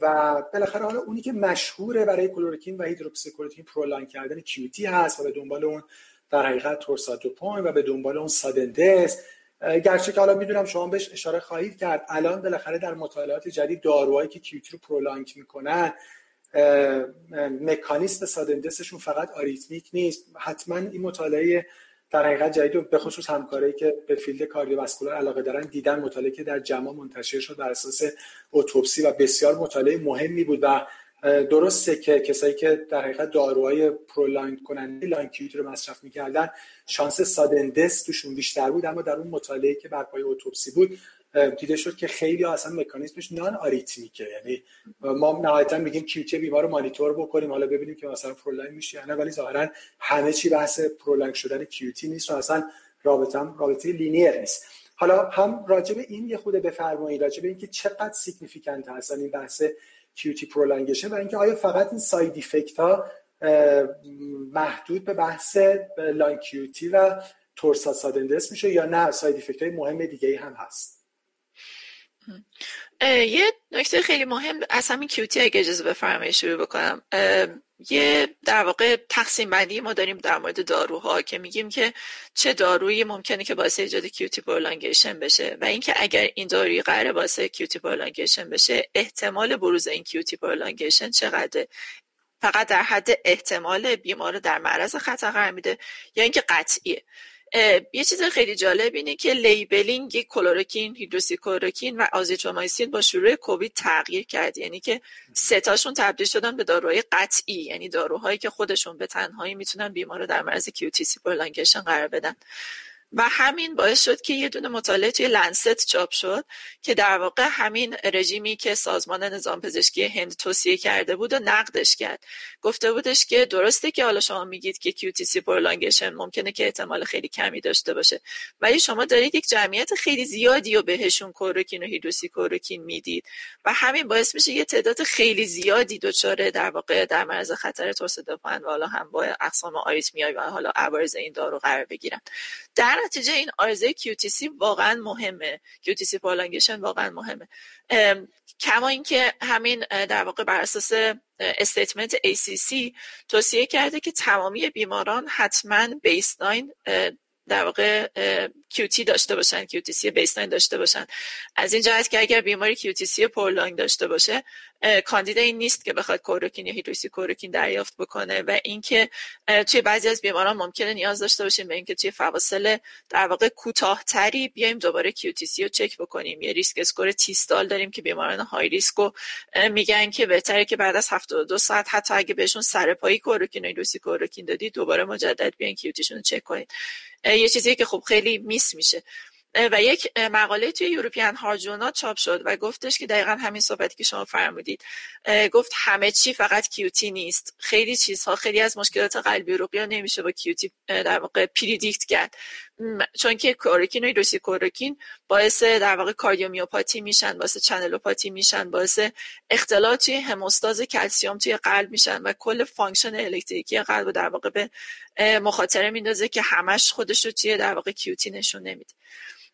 و بالاخره حالا اونی که مشهوره برای کلوروکین و هیدروکسی کلوروکین prolong کردن QT هست و به دنبال اون در حقیقت torsades de pointes و به دنبال اون sudden death گرچه که حالا می‌دونم شما بهش اشاره خواهید کرد الان بالاخره در مطالعات جدید داروهایی که QT رو prolong می‌کنن مکانیسم sudden death شون فقط arrhythmic نیست. حتما این مطالعه در حقیقت جدید به خصوص همکاری که به field cardiovascular علاقه دارن دیدن مطالعه که در JAMA منتشر شد بر اساس اتوپسی و بسیار مطالعه مهمی بود و درسته که کسایی که در حقیقت داروهای پرولانگ کننده لانکیوت رو مصرف می‌کردن شانس سادندس توشون بیشتر بود اما در اون مطالعه که بر پایه اتوپسی بود دیده شد که خیلی اصلا مکانیزمش نان آریتمیکه یعنی ما نهایتا میگیم کیوتی بیمار رو مانیتور بکنیم حالا ببینیم که مثلا پرولانگ میشه نه ولی ظاهرا همه چی بحث پرولانگ شدن کیوتی نیست و اصلا رابطه هم رابطه لینیر نیست. حالا هم راجع این یه خرده بفرمایید راجع به اینکه چقدر significant هستن این بحث QT prolongation و اینکه آیا فقط این side effect ها محدود به بحث long QT و torsade sudden death میشه یا نه؟ side effect های مهم دیگه هم هست. یه نکته خیلی مهم از همین QT اگه اجازه بفرمایید شروع بکنم. یه در واقع تقسیم بندی ما داریم در مورد داروها که میگیم که چه دارویی ممکنه که باعث ایجاد QT prolongation بشه و اینکه اگر این داروی قرار باعث QT prolongation بشه احتمال بروز این QT prolongation چقدره؟ فقط در حد احتمال بیمار در معرض خطر قرار میده یا اینکه قطعیه؟ یه چیز خیلی جالب اینه که labeling کلوروکین هیدروکسی کلوروکین و آزیترومایسین با شروع کووید تغییر کرد. یعنی که ستاشون تبدیل شدن به داروهای قطعی. یعنی داروهایی که خودشون به تنهایی می‌تونن بیمار رو در معرض QTc prolongation قرار بدن. و همین باعث شد که یه دونه مطالعه توی لنست چاپ شد که در واقع همین رژیمی که سازمان نظام پزشکی هند توصیه کرده بود و نقدش کرد. گفته بودش که درسته که حالا شما میگید که QTC پرولانگیشن ممکنه که احتمال خیلی کمی داشته باشه ولی شما دارید یک جمعیت خیلی زیادی و بهشون کوروکین و هیدروسی کوروکین می‌دید و همین باعث میشه یه تعداد خیلی زیادی دچار در واقع در معرض خطر توسعه و حالا هم با اقسام آریتمیایی و حالا عوارض این دارو قرار بگیرن. در نتیجه این عارضه QTC واقعا مهمه. QTC prolongation واقعا مهمه. کما اینکه همین در واقع بر اساس statement ACC توصیه کرده که تمامی بیماران حتما baseline در واقع QT داشته باشن QTC baseline داشته باشن. از این جهت که اگر بیماری QTC prolong داشته باشه کاندید این نیست که بخواد کلروکین یا هیدروکسی کلروکین دریافت بکنه و اینکه توی بعضی از بیماران ممکنه نیاز داشته باشیم به اینکه توی فواصل در واقع کوتاهتری بیایم دوباره QTC رو چک بکنیم. یه risk score Tisdale داریم که بیماران high risk رو میگن که بهتره که بعد از 72 ساعت حتی اگه بهشون سرپایی کلروکین و هیدروکسی کلروکین دادید دوباره مجدد بیاین QT شون رو چک کنید یه چیزی که خب خیلی miss میشه. و یک مقاله توی European Heart Journal چاپ شد و گفتش که دقیقا همین صحبتی که شما فرمودید. گفت همه چی فقط QT نیست. خیلی چیزها خیلی از مشکلات قلبی عروقی نمیشه با QT در واقع predict کرد. چون که کلروکین و کلروکین باعث در واقع کاردیومیوپاتی میشن باعث channelopathy میشن باعث اختلال توی هموستاز کلسیوم توی قلب میشن و کل function الکتریکی قلب در واقع به مخاطره میندازه که همش خودش رو توی در واقع QT نشون نمیده.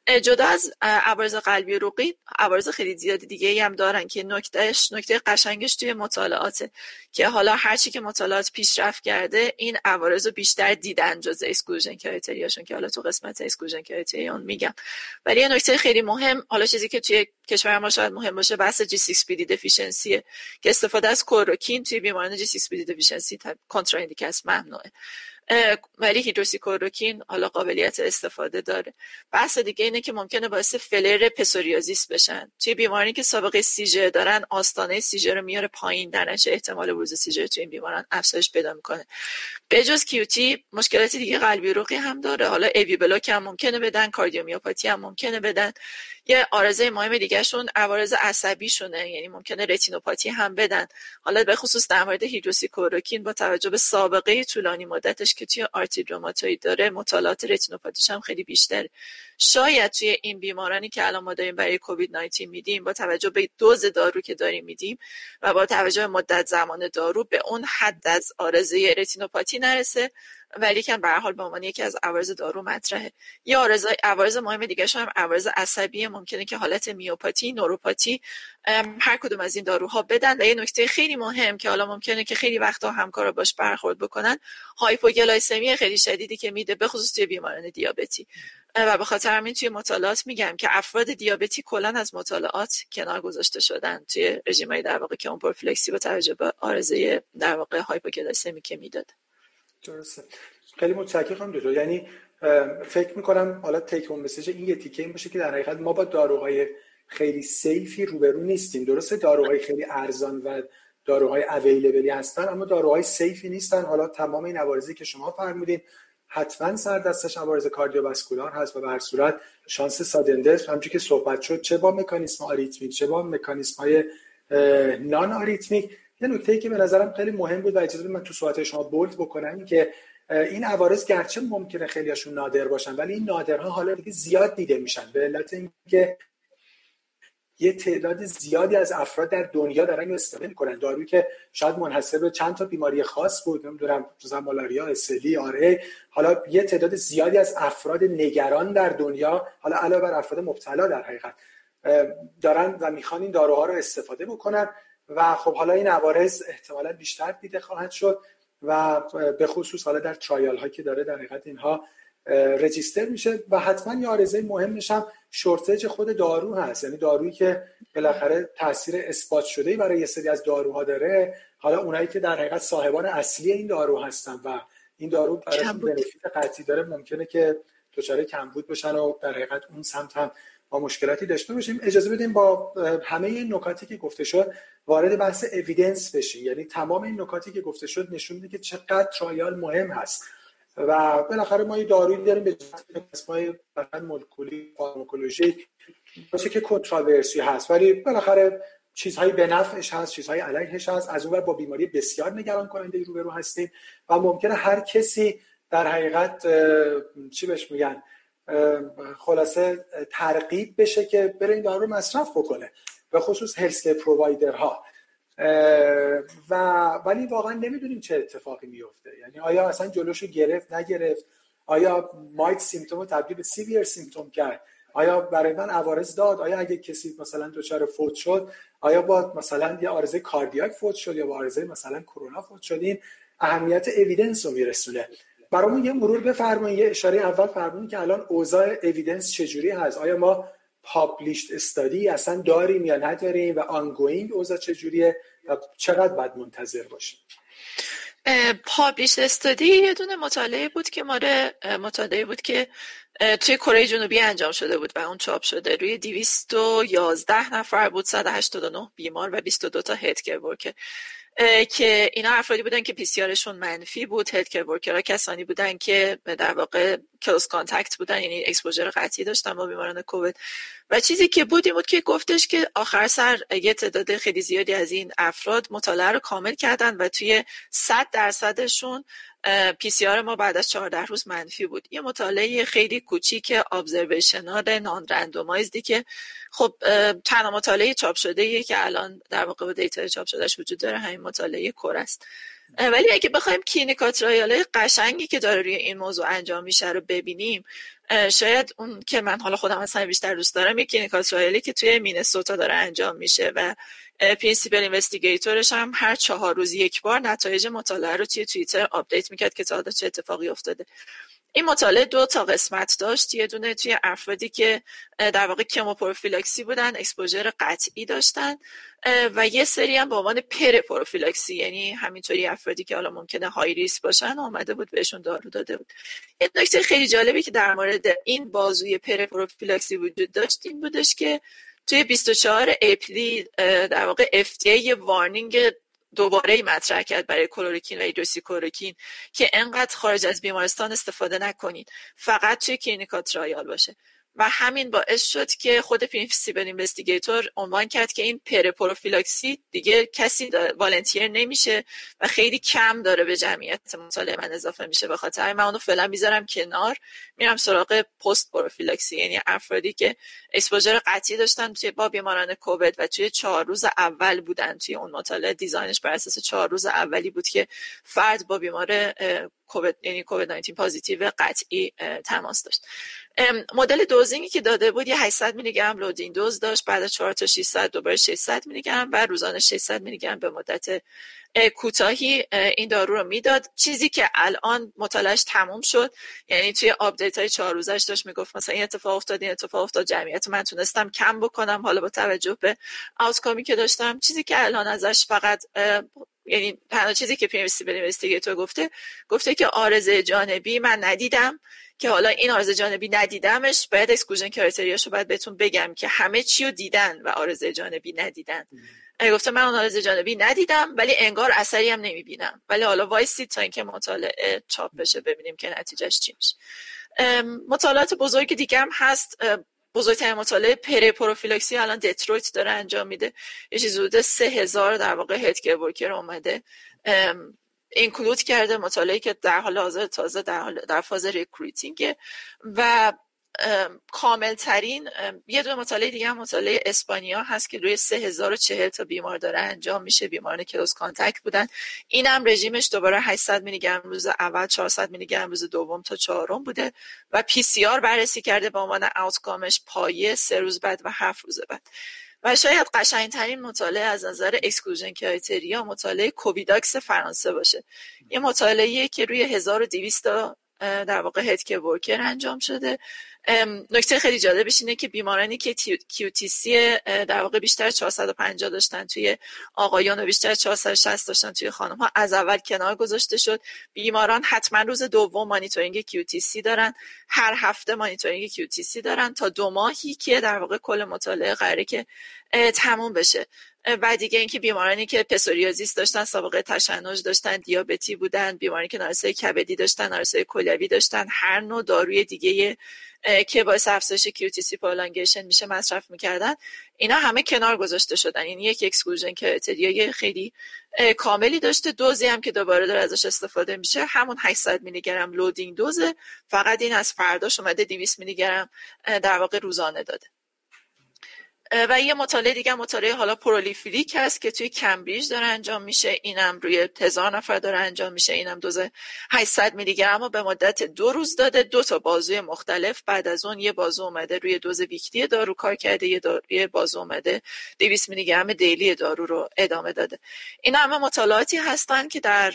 جدا از عوارض قلبی عروقی عوارض خیلی زیادی دیگه ای هم دارن که نکتهش نکته قشنگش توی مطالعاته که حالا هرچی که مطالعات پیشرفت کرده این عوارض رو بیشتر دیدن جزء exclusion criteria شون که حالا تو قسمت exclusion criteria اونو میگم. ولی یه نکته خیلی مهم حالا چیزی که توی کشور ما شاید مهم باشه بحث G6PD که استفاده از کلروکین توی بیماران G6PD deficiency contraindicated ممنوعه. ولی هیدروکسی کلروکین حالا قابلیت استفاده داره. بحث دیگه اینه که ممکنه باعث flare پسوریازیس بشن. توی بیماری که سابقه seizure دارن آستانه seizure رو میاره پایین در احتمال بروز سیجر توی این بیماران افزایش پیدا می‌کنه. به جز QT مشکلات دیگه قلبی عروقی هم داره. حالا AV block هم ممکنه بدن کاردیومیوپاتی هم ممکنه بدن. یه عارضه مهم دیگهشون عوارض عصبی شونه یعنی ممکنه رتینوپاتی هم بدن. حالا به خصوص در مورد هیدروکسی کلروکین با توجه به سابقه طولانی مدتش که توی آرتریت روماتوئید داره مطالعات رتینوپاتیش هم خیلی بیشتر شاید توی این بیمارانی که الان ما داریم برای کووید 19 میدیم با توجه به دوز دارو که داریم میدیم و با توجه به مدت زمان دارو به اون حد از عارضه رتینوپاتی نرسه ولی که به حال به عنوان یکی از عوارض دارو مطرحه. یه عوارض عوارض مهم دیگه هم عوارض عصبی ممکنه که حالت میوپاتی نوروپاتی هر کدوم از این داروها بدن. و یه نکته خیلی مهم که حالا ممکنه که خیلی وقتا همکارا باش برخورد بکنن hypoglycemia خیلی شدیدی که میده به خصوص توی بیماران دیابتی. و به خاطر همین توی مطالعات میگم که افراد دیابتی کلا از مطالعات کنار گذاشته شدن توی رژیمای در واقع که اون پروفیلاکسی با توجه به عارضه در واقع hypoglycemia که می‌داد. درسته. خیلی متشکرم دکتر. یعنی فکر می‌کنم حالا تیک اون مسیج این یه تیکه این باشه که در حقیقت ما با داروهای خیلی سیفی روبرو نیستیم. درسته داروهای خیلی ارزان و داروهای اویلیبلی هستن اما داروهای سیفی نیستن. حالا تمام این عوارضی که شما فرمودین حتما سر دستش عوارض کاردیوواسکولار هست و به هر صورت شانس سادندس همونجوری که صحبت شد چه با مکانیسم آریتمیک چه با مکانیسم های نان آریتمیک یه نکته ای که به نظرم خیلی مهم بود و اجازه من تو صحبت شما بولد بکنم این که این عوارض گرچه ممکنه خیلیاشون نادر باشن ولی این نادرها حالا دیگه زیاد دیده میشن. به علت اینکه یه تعداد زیادی از افراد در دنیا دارن استفاده می‌کنن. دارویی که شاید منحصر به چند تا بیماری خاص بود نمی‌دونم مثلا مالاریا اسلی آره حالا یه تعداد زیادی از افراد نگران در دنیا حالا علاوه بر افراد مبتلا در حقیقت دارن و می‌خوان این داروها رو استفاده بکنن و خب حالا این عوارض احتمالا بیشتر دیده خواهد شد و به خصوص حالا در ترایال هایی که داره در حقیقت اینها رجیستر میشه و حتما یه آرزه مهمش هم شورتج خود دارو هست. یعنی دارویی که بالاخره تاثیر اثبات شده برای یه سری از داروها داره. حالا اونایی که در حقیقت صاحبان اصلی این دارو هستن و این دارو برای بنفیت قطعی داره ممکنه که دچار کمبود بشن و در حقیقت اون سمت هم ما مشکلاتی داشته باشیم. اجازه بدیم با همه این نکاتی که گفته شد وارد بحث اویدنس بشیم. یعنی تمام این نکاتی که گفته شد نشون میده که چقدر ترایال مهم هست. و بالاخره ما یه دارویی داریم به اسمای مولکولی فارماکولوژیک باشه که کنتراورسی هست. ولی بالاخره چیزهایی به نفعش هست چیزهای علیهش هست. از اون با بیماری بسیار نگران کننده روبرو هستیم و ممکنه هر کسی در حقیقت چی بهش میگن خلاصه ترغیب بشه که بره این دارو رو مصرف بکنه. به خصوص هلس پرووایدرها و ولی واقعا نمی‌دونیم چه اتفاقی میفته یعنی آیا اصلا جلوشو گرفت نگرفت؟ آیا مایت سیمتوم رو تبدیل به سیویر سیمتوم کرد؟ آیا برای من عوارض داد؟ آیا اگه کسی مثلا دچار فوت شد آیا با مثلا یه آرزه کاردیاک فوت شد یا با آرزه مثلا کرونا فوت شد این اهمیت evidence رو میرسونه. برامون یه مرور بفرمایید. یه اشاره اول فرمایید که الان اوضاع evidence چجوری هست؟ آیا ما published study اصلا داریم یا نداریم و ongoing اوضاع چجوریه و چقدر باید منتظر باشیم؟ published study یه دونه مطالعه بود که ماره مطالعه بود که توی کره جنوبی انجام شده بود و اون چاپ شده. روی 211 نفر بود 189 بیمار و 22 تا health care worker که اینا افرادی بودن که PCR شون منفی بود health worker ها کسانی بودن که در واقع close contact بودن یعنی exposure قطعی داشتن با بیماران کووید. و چیزی که بود این بود که گفتش که آخر سر یه تعداد خیلی زیادی از این افراد مطالعه رو کامل کردن و توی 100 درصدشون پی سی آر ما بعد از 14 روز منفی بود. یه مطالعه خیلی کوچیک observational non-randomized ی که خب تنها مطالعه چاپ شده یه که الان در واقع با data چاپ شدهش وجود داره همین مطالعه کره است. ولی اگه بخوایم clinical trial قشنگی که داره روی این موضوع انجام میشه رو ببینیم شاید اون که من حالا خودم اصلا بیشتر دوست دارم یک clinical trial ی که توی مینسوتا داره انجام میشه و principal investigator ش هم هر چهار روز یک بار نتایج مطالعه رو توی توییتر update می‌کرد که تا چه اتفاقی افتاده. این مطالعه دو تا قسمت داشت. یه دونه توی افرادی که در واقع کموپروفیلاکسی بودن exposure قطعی داشتن و یه سری هم به عنوان pre پروفیلاکسی یعنی همینطوری افرادی که حالا ممکنه high risk باشن آمده بود بهشون دارو داده بود. یه نکته خیلی جالبی که در مورد این بازوی pre پروفیلاکسی وجود داشت این بودش که توی 24 April در واقع FDA یه warning دوباره مطرح کرد برای کلروکین و کلروکین که انقدر خارج از بیمارستان استفاده نکنید فقط توی clinical trial باشه. و همین باعث شد که خود principal investigator عنوان کرد که این پروفیلاکسی دیگه کسی volunteer نمیشه و خیلی کم داره به جمعیت مطالعه من اضافه میشه به خاطر من اونو فعلا می‌ذارم کنار. میرم سراغ پست پروفیلاکسی یعنی افرادی که exposure قطعی داشتن توی با بیماران کووید و توی چهار روز اول بودن. توی اون مطالعه design ش بر اساس چهار روز اولی بود که فرد با بیمار کووید یعنی کووید 19 positive قطعی تماس داشت. مدل dosing ی که داده بود یه 800 میلی گرم loading dose داشت بعد 4 تا 600 دوباره 600 میلی گرم و روزانه 600 میلی گرم به مدت کوتاهی این دارو رو می‌داد. چیزی که الان مطالعش تموم شد یعنی توی update های چهار روزش داشت می‌گفت مثلا این اتفاق افتاد این اتفاق افتاد جمعیت من تونستم کم بکنم حالا با توجه به outcome ی که داشتم. چیزی که الان ازش فقط یعنی تنها چیزی که principal investigator گفته گفته که عارضه جانبی من ندیدم. که حالا این عارضه جانبی ندیدمش باید exclusion criteria شو باید بهتون بگم که همه چی رو دیدن و عارضه جانبی ندیدن. گفته من اون عارضه جانبی ندیدم ولی انگار اثری هم نمی‌بینم. ولی حالا وایسید تا اینکه مطالعه چاپ بشه ببینیم که نتیجهش چی میشه. مطالعات بزرگ دیگه هم هست. بزرگترین مطالعه pre پروفیلاکسی الان دیترویت داره انجام میده. یه چیز حدود سه هزار در واقع healthcare worker اومده. include کرده مطالعه که در حال حاضر تازه در, حال در فاز recruiting و کامل ترین یه دو مطالعه دیگه هم مطالعه اسپانیا هست که روی 3040 تا بیمار داره انجام میشه. بیماران close contact بودن. این هم رژیمش دوباره 800 میلی گرم روز اول 400 میلی گرم روز دوم تا چهارم بوده و PCR بررسی کرده به عنوان outcome ش پایه سه روز بعد و هفت روز بعد. و شاید قشنگترین مطالعه از نظر exclusion criteria مطالعه کوویداکس فرانسه باشه. یه مطالعه که روی 1200 تا در واقع healthcare worker انجام شده. نکته خیلی جالبش اینه که بیمارانی که QTc در واقع بیشتر 450 داشتن توی آقایان و بیشتر 460 داشتن توی خانم ها از اول کنار گذاشته شد. بیماران حتما روز دوم monitoring QTc دارن. هر هفته monitoring QTc دارن تا دو ماهی که در واقع کل مطالعه قراره که تموم بشه. و دیگه اینکه بیمارانی که پسوریازیس داشتن سابقه تشنج داشتن دیابتی بودن بیماری که نارسایی کبدی داشتن نارسایی کلیوی داشتن هر نوع داروی دیگه که باعث افزایش QTc prolongation میشه مصرف می‌کردن. اینا همه کنار گذاشته شدن. این یک exclusion criteria خیلی کاملی داشته. دوزی هم که دوباره داره ازش استفاده میشه. همون 800 میلی گرم loading dose ه. فقط این از فرداش اومده 200 میلی گرم در واقع روزانه داده. و یه مطالعه دیگه مطالعه حالا PROLIFIC هست که توی کمبریج داره انجام میشه. اینم روی هزار نفر داره انجام میشه. اینم دوز 800 میلی گرم به مدت دو روز داده. دو تا بازوی مختلف. بعد از اون یه بازو اومده روی دوز weekly دارو کار کرده. یه, یه بازو اومده 200 میلی گرم daily دارو رو ادامه داده. اینا همه مطالعاتی هستن که در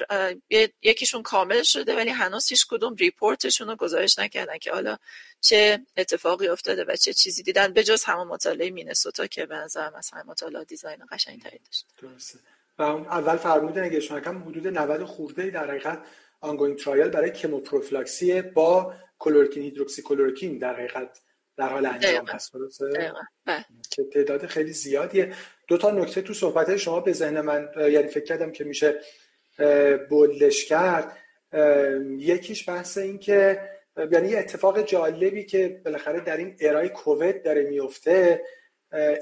یکیشون کامل شده ولی هنوز هیچ کدوم report شون رو گزارش نکردن که حالا چه اتفاقی افتاده و چه چیزی دیدن به جز همون مطالعه مینسوتا که به نظر مثلا مطالعه design قشنگتری داشت. درسته. و اول اگه شما کم حدود 90 خورده در حقیقت ongoing trial برای کموپروفیلاکسی با کلورکین هیدروکسی کلورکین در حقیقت در حال انجام هست. بله. که تعداد خیلی زیادیه. دو تا نکته تو صحبت شما به ذهن من یعنی فکر کردم که میشه بولش کرد. یکیش بحث این که یعنی یه اتفاق جالبی که بالاخره در این ارای کووید داره میفته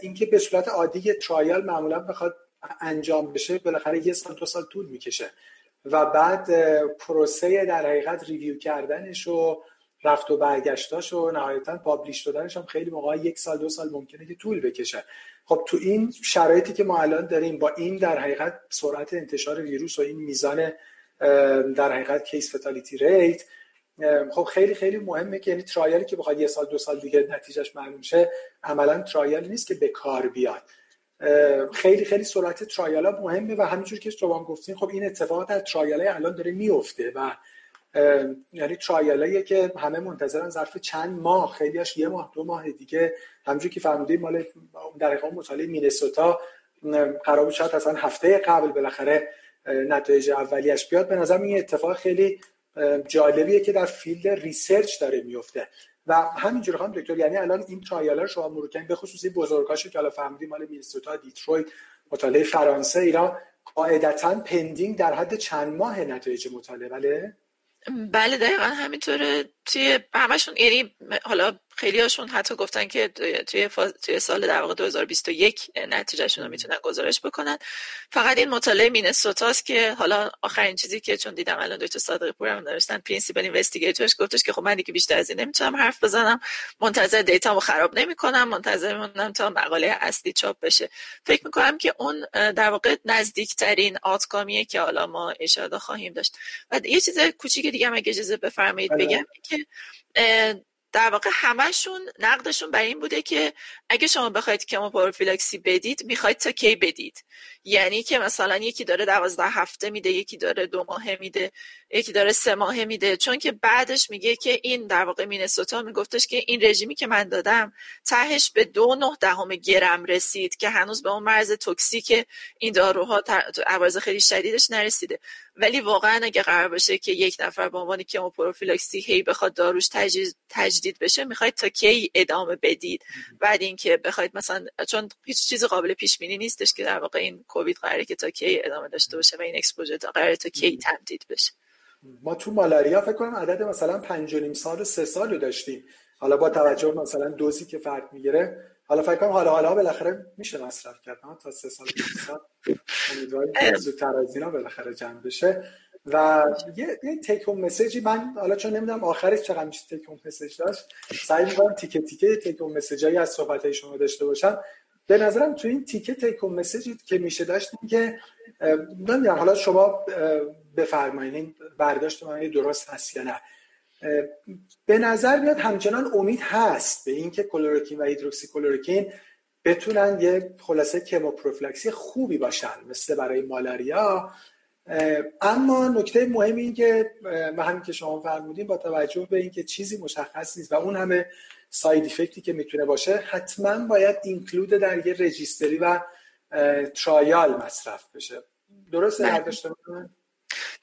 اینکه به صورت عادی ترایل معمولا بخواد انجام بشه بالاخره یه سال دو سال طول می‌کشه. و بعد پروسه در حقیقت review کردنش و رفت و برگشتاش و نهایتا publish دادنش هم خیلی موقع یک سال دو سال ممکنه که طول بکشه. خب تو این شرایطی که ما الان داریم با این در حقیقت سرعت انتشار ویروس و این میزان در حقیقت case fatality rate خب خیلی خیلی مهمه که یعنی trial ی که بخواد یه سال دو سال دیگه نتیجهش معلوم شه عملا trial نیست که به کار بیاد. خیلی خیلی سرعت trial ها مهمه و همینجور که شما گفتین خب این اتفاقات در trial های الان داره میفته و یعنی trial که همه منتظرن ظرف چند ماه خیلیش یه ماه دو ماه دیگه. همینجور که فرمودید مال در مطالعه مینسوتا قرار شاید اصلا هفته قبل بالاخره نتایج اولیش بیاد. به نظر این اتفاق خیلی جالبیه که در field research داره میفته. و همینجور هم دکتر یعنی الان این trial رو شما مرور کنید به خصوص این که الان فهمیدیم مال مینسوتا دیترویت مطالعه فرانسه ایران قاعدتا pending در حد چند ماه نتایج مطالعه بله؟ بله دقیقا همینطوره. توی همشون یعنی حالا خیلی هاشون حتی گفتن که توی, توی سال در واقع 2021 نتیجهشون رو می‌تونن گزارش بکنن. فقط این مطالعه مینسوتاست که حالا آخرین چیزی که چون دیدم الان دکتر صادقی پور هم نوشتن principal investigator ش گفتش که خب من دیگه بیشتر از این نمی‌تونم حرف بزنم. منتظر دیتامو خراب نمی‌کنم منتظر میمونم تا مقاله اصلی چاپ بشه. فکر می‌کنم که اون در واقع نزدیکترین آتکامیه که حالا ما اشاره خواهیم داشت. و یه چیز کوچیک دیگه هم اگه اجازه بفرمایید بله. بگم که در واقع همشون نقدشون بر این بوده که اگه شما بخواید کموپروفیلاکسی بدید می‌خواید تا کی بدید. یعنی که مثلا یکی داره دوازده هفته میده یکی داره دو ماه میده یکی داره سه ماه میده. چون که بعدش میگه که این در واقع مینسوتا میگفتش که این رژیمی که من دادم تهش به دو نه دهم گرم رسید که هنوز به اون مرز toxic این داروها عوارض خیلی شدیدش نرسیده. ولی واقعا اگه قرار باشه که یک نفر به عنوان کموپروفیلاکسی هی بخواد داروش تجدید بشه می‌خواید تا کی ادامه بدید. بعد اینکه بخواید مثلا چون هیچ چیز قابل پیش بینی نیستش که در واقع این کووید قراره که تا کی ادامه داشته باشه و این exposure تا قراره تا کی تمدید بشه. ما تو مالاریا فکر کنم عدد مثلا 5 نیم سال و سه سال رو داشتیم. حالا با توجه مثلا دوزی که فرد می‌گیره حالا فکر کنم حالا حالا بالاخره میشه مصرف کرد تا سه سال سال. امیدواریم که زودتر از اینا بالاخره جمع بشه. و یه, یه تیک هوم مسیجی من حالا چون نمی‌دونم آخرش چقدر میشه تیک هوم مسیج داشت سعی می‌کنم تیکه تیکه تیک هوم مسیجایی از صحبت شما داشته باشم. به نظرم تو این تیکه تیک هوم مسیجی که میشه داشتیم که نمی‌دونم حالا شما بفرمایید برداشت من درست هست یا نه. به نظر میاد همچنان امید هست به اینکه کلوروکین و هیدروکسی کلوروکین بتونن یه خلاصه کموپروفلاکسی خوبی باشن مثل برای مالاریا. اما نکته مهم این که همین که شما فرمودین با توجه به اینکه چیزی مشخص نیست و اون همه ساید افکتی که می‌تونه باشه حتما باید اینکلود در یه رجیستری و trial مصرف بشه. درست برداشت من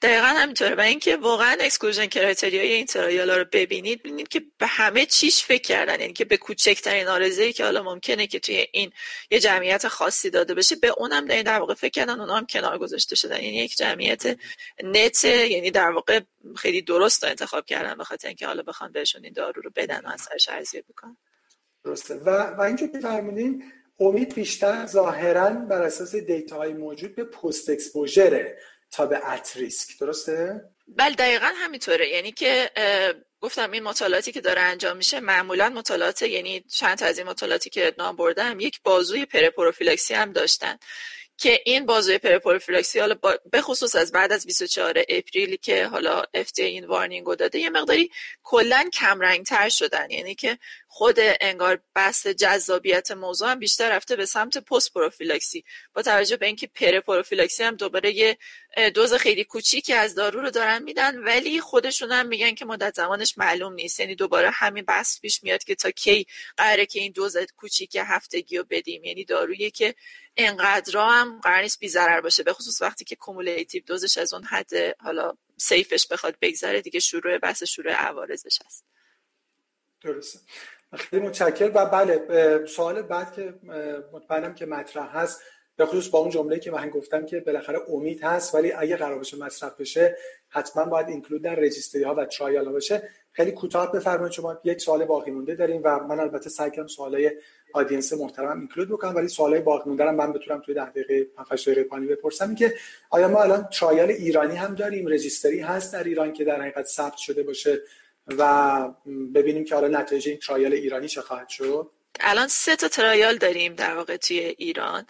دقیقا همینطوره. و اینکه واقعا exclusion criteria ی این trial رو ببینید ببینید که به همه چیش فکر کردن. یعنی که به کوچکترین عارضه که حالا ممکنه که توی این یه جمعیت خاصی داده بشه به اونم در, در واقع فکر کردن اونها هم کنار گذاشته شدن. یعنی یک جمعیت neat یعنی در واقع خیلی درست انتخاب کردن به خاطر اینکه حالا بخوان بهشون این دارو رو بدن و اثرش ارزیابی بکنن درسته. و و اینکه فرمودین امید بیشتر ظاهرا بر اساس دیتاهای موجود به post exposure ـه. تا به at risk درسته؟ بله دقیقا همینطوره. یعنی که گفتم این مطالعاتی که داره انجام میشه معمولا مطالعات یعنی چند تا از این مطالعاتی که نام بردم یک بازوی pre پروفیلاکسی هم داشتن. که این بازوی pre پروفیلاکسی حالا به خصوص از بعد از 24 اپریلی که حالا FDA این warning رو داده یه مقداری کلا کم رنگ تر شدن. یعنی که خود انگار بحث جذابیت موضوع هم بیشتر رفته به سمت پست پروفیلاکسی با توجه به اینکه pre پروفیلاکسی هم دوباره یه دوز خیلی کوچیکی از دارو رو دارن میدن ولی خودشون هم میگن که مدت زمانش معلوم نیست. یعنی دوباره همین بحث پیش میاد که تا کی قراره که این دوز کوچیک هفتگی رو بدیم. یعنی دارویی که انقدر هم قرار نیست بی ضرر باشه. به خصوص وقتی که cumulative دوزش از اون حد حالا سیفش بخواد بگذره دیگه شروع بحث شروع عوارضش هست. درسته. خیلی متشکر و بله سوال بعد که مطمئنم که مطرح هست به خصوص با اون جمله که من گفتم که بالاخره امید هست ولی اگه قرار باشه مصرف بشه حتما باید اینکلود در رجیستری ها و ترایال ها باشه. خیلی کوتاه بفرمایید شما یک سوال باقی مونده داریم و من البته سعی کنم سوالای آدینس محترم اینکلود بکنم ولی سوالای باقی مونده من بتونم توی 10 دقیقه 5 دقیقه پایانی بپرسم. که آیا ما الان trial ایرانی هم داریم؟ registry هست در ایران که در حقیقت ثبت شده باشه و ببینیم که حالا نتایج این trial ایرانی چه خواهد شد؟ الان سه تا trial داریم در واقع توی ایران.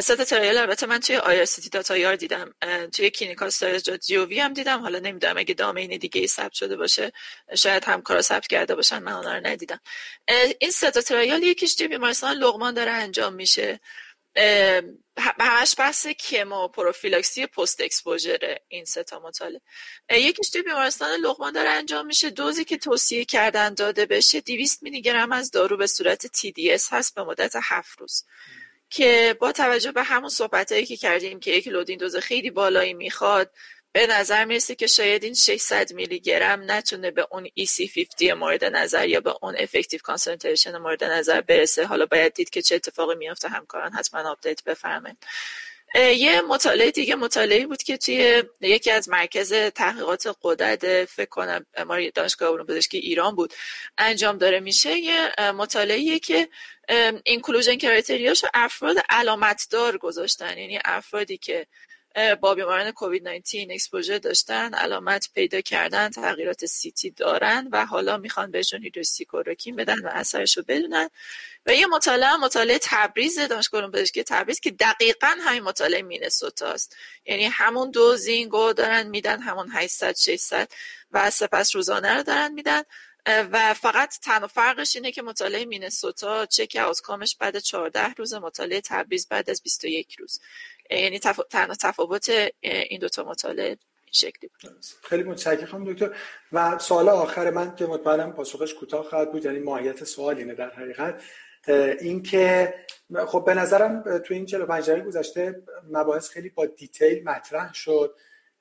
سه تا trial. البته من توی irct دات ir دیدم. توی clinical studies gov ـی هم دیدم. حالا نمی‌دونم اگه domain دیگه ای ثبت شده باشه شاید همکارا ثبت کرده باشن من اونها رو ندیدم. این سه تا trial یکیش توی بیمارستان لقمان داره انجام میشه. همش بحث کموپروفیلاکسی post exposure این سه تا مطالعه. یکیش توی بیمارستان لقمان داره انجام میشه. دوزی که توصیه کردن داده بشه 200 میلی گرم از دارو به صورت TDS هست به مدت هفت روز. که با توجه به همون صحبت که کردیم که یک loading dose خیلی بالایی می‌خواد به نظر می‌رسه که شاید این 600 میلی گرم نتونه به اون EC50 مورد نظر یا به اون effective concentration مورد نظر برسه؟ حالا باید دید که چه اتفاقی میافته همکاران حتما update بفرمایید. یه مطالعه دیگه مطالعه بود که توی یکی از مرکز تحقیقات غدد فکر کنم ما دانشگاه علوم پزشکی ایران بود انجام داره میشه. یه مطالعه که inclusion criteria شو افراد علامتدار گذاشتن. یعنی افرادی که با بیماران کووید 19 exposure داشتن علامت پیدا کردن تغییرات سیتی دارن و حالا می‌خوان بهشون هیدروکسیکلوروکین بدن و اثرش رو بدونن. و یه مطالعه مطالعه تبریز دانشگاه علوم پزشکی تبریز که دقیقا همین مطالعه مینسوتاست. یعنی همون دو زینگو دارن میدن همون 800 600 و سپس روزانه رو دارن میدن. و فقط تنها فرقش اینه که مطالعه مینسوتا چک آوتکامش بعد 14 روز مطالعه تبریز بعد از 21 روز. یعنی تنها تفاوت این دوتا مطالعه این شکلی بود. خیلی متشکرم دکتر. و سوال آخر من که مطمئنم پاسخش کوتاه خواهد بود یعنی ماهیت سوال اینه در حقیقت. اینکه خب به نظرم تو این 45 دقیقه گذشته مباحث خیلی با detail مطرح شد.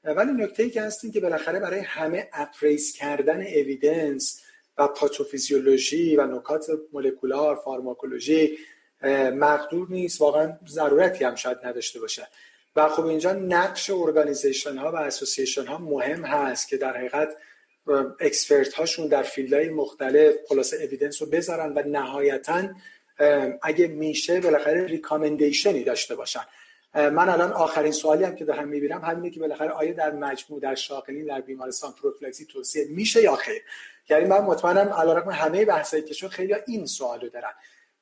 ولی نکته ای که هست که بالاخره برای همه appraise کردن evidence و پاتوفیزیولوژی و نکات molecular pharmacology مقدور نیست واقعا ضرورتی هم شاید نداشته باشه. و خب اینجا نقش organization ها و association ها مهم هست که در حقیقت expert هاشون در field های مختلف خلاصه evidence رو بذارن و نهایتا اگه میشه بالاخره recommendation ی داشته باشن. من الان آخرین سوالی هم که دارم می‌بینم همینه که بالاخره آیا در مجموع در شاغلین در بیمارستان پروفیلاکسی توصیه میشه یا خیر؟ یعنی من مطمئنم علیرغم همه بحثایی که شد خیلی این سوالو دارن.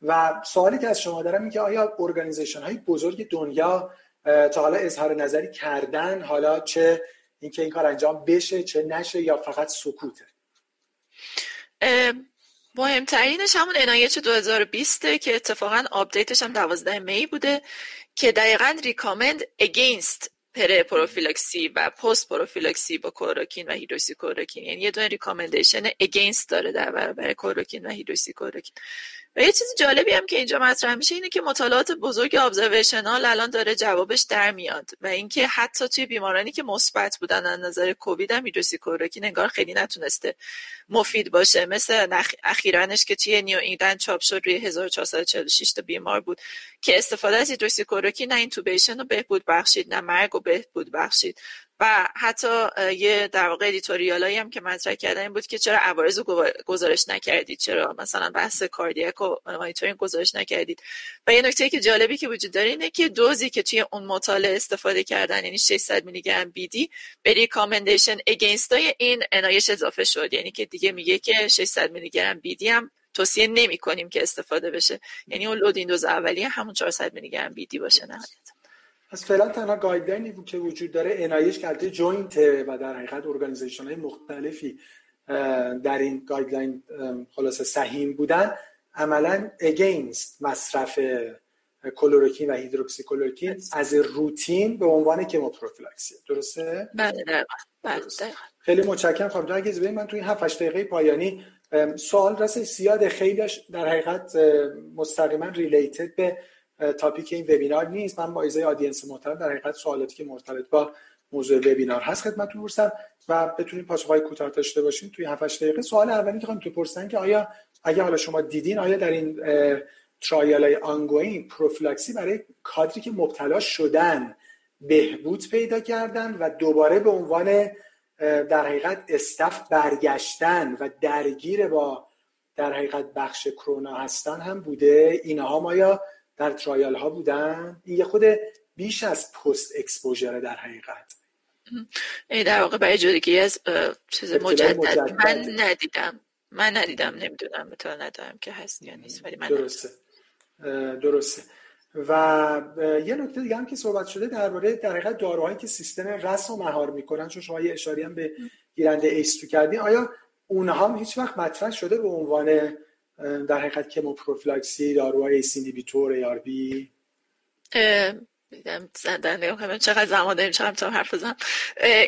و سوالی که از شما دارم این که آیا organization های بزرگ دنیا تا حالا اظهار نظری کردن حالا چه اینکه این کار انجام بشه چه نشه یا فقط سکوته؟ مهمترینش همون NIH 2020 که اتفاقا update ش هم 12 می بوده که دقیقا recommend against pre پروفیلاکسی و پست پروفیلاکسی با کلروکین و هیدروکسی کلروکین یعنی یه دونه recommendation against داره در برابر کلروکین و هیدروکسی کلروکین و یه چیز جالبی هم که اینجا مطرح میشه اینه که مطالعات بزرگ observational الان داره جوابش در میاد و اینکه حتی توی بیمارانی که مثبت بودن از نظر کووید هم هیدروکسیکلوروکین انگار خیلی نتونسته مفید باشه. مثل اخیرانش که توی نیو اینگلند چاپ شد روی 1446 تا بیمار بود که استفاده از هیدروکسیکلوروکین نه intubation رو بهبود بخشید نه مرگ رو بهبود بخشید. و حتی یه در واقع editorial ایی هم که مطرح کردن این بود که چرا عوارض رو گزارش نکردید چرا مثلا بحث cardiac و مانیتورینگ گزارش نکردید. و یه نکته که جالبی که وجود داره اینه که دوزی که توی اون مطالعه استفاده کردن یعنی 600 میلی گرم day به recommendation against این NIH اضافه شد. یعنی که دیگه میگه که 600 میلی گرم day هم توصیه نمی کنیم که استفاده بشه. یعنی اون loading dose اولیه همون 400 میلی گرم day باشه. نهایت. پس فعلا تنها guideline ی که وجود داره NIH کرده joint و در حقیقت organization های مختلفی در این guideline خلاصه سهیم بودن. عملا against مصرف کلوروکین و هیدروکسی کلوروکین از روتین به عنوان کموپروفیلاکسی درسته؟ بله بله خیلی متشکرم خانم اگه من توی 7 8 دقیقه پایانی سوال راست زیاد خیلیش در حقیقت مستقیما related به topic این وبینار نیست. من با اجازه audience محترم در حقیقت سوالاتی که مرتبط با موضوع وبینار هست خدمتتون برسم و بتونیم پاسخهای کوتاه داشته باشیم توی 7 دقیقه. سوال اولی که خواهم بپرسم که آیا اگه حالا شما دیدین آیا در این trial های ongoing پروفیلاکسی برای کادری که مبتلا شدن بهبود پیدا کردن و دوباره به عنوان در حقیقت استف برگشتن و درگیر با در حقیقت بخش کرونا هستن هم بوده؟ اینها ما یا در ترایال ها بودن. این یه خود بیش از پست اکسپوژر در حقیقت. این در واقع برای جدگی از چیز مجدد. من ندیدم. من ندیدم. نمی‌دونم. به ندارم که هست یا نیست ولی من درسته. درسته. و یه نکته دیگه هم که صحبت شده درباره در حقیقت داروهایی که سیستم RAS و مهار می‌کنن چون شما یه اشاره‌ای هم به گیرنده ACE2 کردین. آیا اونها هم هیچ وقت مطرح شده به عنوان در حقیقت کموپروفیلاکسی داروهای ACE inhibitor ARB نگاه چقدر زمان داریم چقدر تا حرف بزنم.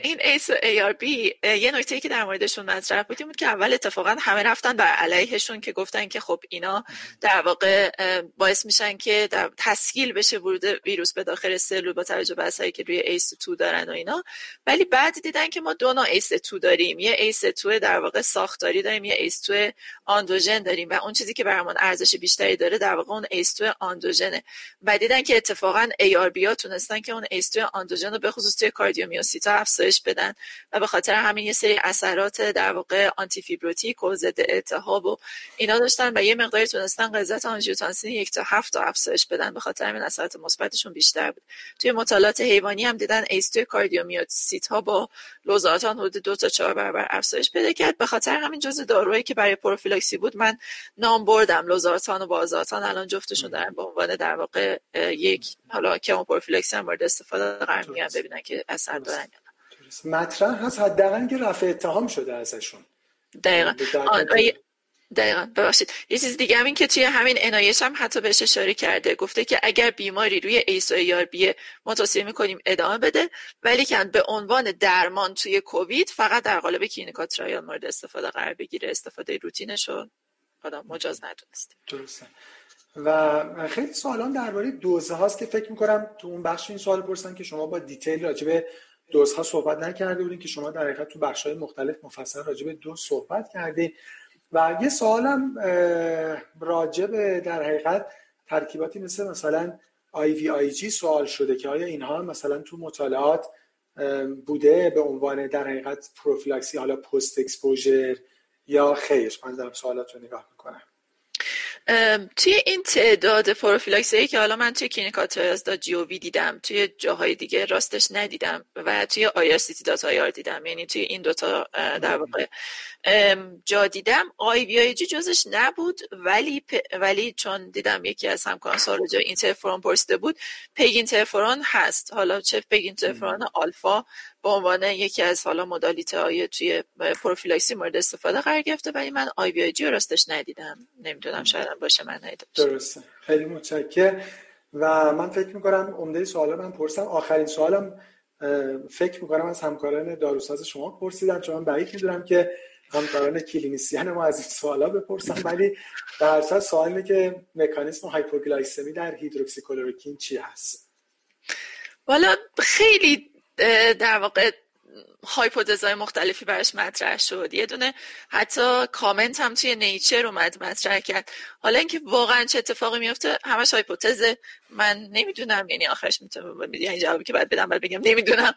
این ACE و ARB یه نکته که در موردشون مطرح بودیم بود که اول اتفاقا همه رفتن بر علیهشون که گفتن که خب اینا در واقع باعث میشن که در تسهیل بشه ورود ویروس به داخل سلول با توجه به اثری که روی ACE 2 دارن و اینا. ولی بعد دیدن که ما دو نوع ACE 2 داریم. یه ACE 2 در واقع ساختاری داریم یه ACE 2 آندوژن داریم و اون چیزی که برامون ارزش بیشتری داره در واقع اون ACE 2 آندوژنه. و دیدن که اتفاقا ARB ها تونستن که اون ACE آندوژن رو به خصوص توی کاردیومیوسیتا افزایش بدن و به خاطر همین یه سری اثرات در واقع anti-fibrotic و ضد التهاب و اینا داشتن و یه مقداری تونستن غلظت آنژیوتانسین یک تا هفت تا افزایش بدن به خاطر همین اثرات مثبتشون بیشتر بود. توی مطالعات حیوانی هم دیدن ACE کاردیومیوسیت ها با لوزارتان حدود دو تا چهار برابر افزایش پیدا کرد. به خاطر همین جزء داروهایی که برای پروفیلاکسی بود. من نام بردم. لوزارتان و والزارتان الان جفتشون دارن به عنوان در واقع یک حالا پروفیلاکسی هم مورد استفاده قرار میگیرن ببینن که اثر دارن مطرح هست. حداقل که رفع اتهام شده ازشون. دقیقا. دقیقا ببخشید. یه چیز دیگه هم این که توی همین NIH هم حتی بهش اشاره کرده. گفته که اگر بیماری روی ACE و ARB ـه ما توصیه می‌کنیم ادامه بده ولی که به عنوان درمان توی کووید فقط در قالب clinical trial مورد استفاده قرار بگیره. استفاده روتینش رو آدم مجاز ندونست. درسته. و خیلی سوالان درباره دوزه هاست که فکر می‌کنم تو اون بخش این سوال پرسن که شما با detail راجبه دوز ها صحبت نکرده بودین که شما در حقیقت تو بخش های مختلف مفصل راجبه دوز صحبت کردید و یه سوالم راجب در حقیقت ترکیباتی مثل مثلا IVIG سوال شده که آیا اینها مثلا تو مطالعات بوده به عنوان در حقیقت پروفیلاکسی حالا post exposure یا خیر؟ من دارم سوالات رو نگاه می‌کنم. توی این تعداد پروفیلاکسی که حالا من توی clinical trials dot gov دیدم توی جاهای دیگه راستش ندیدم و توی IRCT dot IR دیدم. یعنی توی این دوتا در واقع. جا دیدم. IVIG جزش نبود ولی ولی چون دیدم یکی از همکاران جا اینترفرون پرسیده بود peg interferon هست. حالا چه peg interferon alpha به عنوان یکی از حالا modality های توی پروفیلاکسی مورد استفاده قرار گرفته ولی من IVIG راستش ندیدم. نمی‌دونم شاید باشه من ندیدم درسته. خیلی متشکرم و من فکر می‌کنم عمده سوال من پرسم آخرین سوالم فکر می‌کنم از همکاران داروساز شما پرسیدم چون من بعید می‌دونم که همکاران clinician ما از این سوالا بپرسم ولی در اصل سوال که مکانیسم hypoglycemia در هیدروکسیکلوروکین چی هست؟ والا خیلی در واقع hypothesis ای مختلفی براش مطرح شد. یه دونه حتی کامنت هم توی Nature اومد مطرح کرد. حالا اینکه واقعا چه اتفاقی میفته همش hypothesis ه. من نمی‌دونم. یعنی آخرش می‌تونم یعنی جوابی که باید بدم باید بگم نمی‌دونم.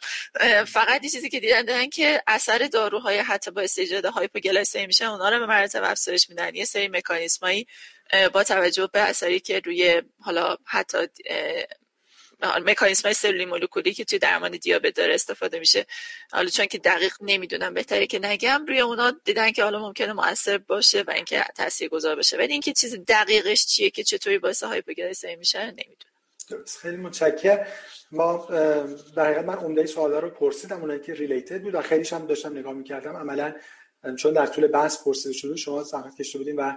فقط یه چیزی که دیدن دارن که اثر داروهای حتی با ایجاد هایپوگلایسمی میشه اونا رو به مراتب افزایش میدن. یه سری مکانیزمایی با توجه به اثری که روی حالا حتی مکانیزم های سلولی مولکولی که توی درمان دیابت داره استفاده میشه. حالا چون که دقیق نمی‌دونم بهتره که نگم. روی اونا دیدن که حالا ممکنه موثر باشه و اینکه گذار باشه. ولی اینکه چیز دقیقش چیه که چطوری باعث هایپوگلایسمی میشه نمی‌دونم. درست. خیلی متشکرم. ما در حقیقت من عمده سوالا رو پرسیدم اونایی که ریلیتد بود و خیلیش هم داشتم نگاه می‌کردم. عملا چون در طول بحث پرسیده شده شما زحمت کشیده بودین و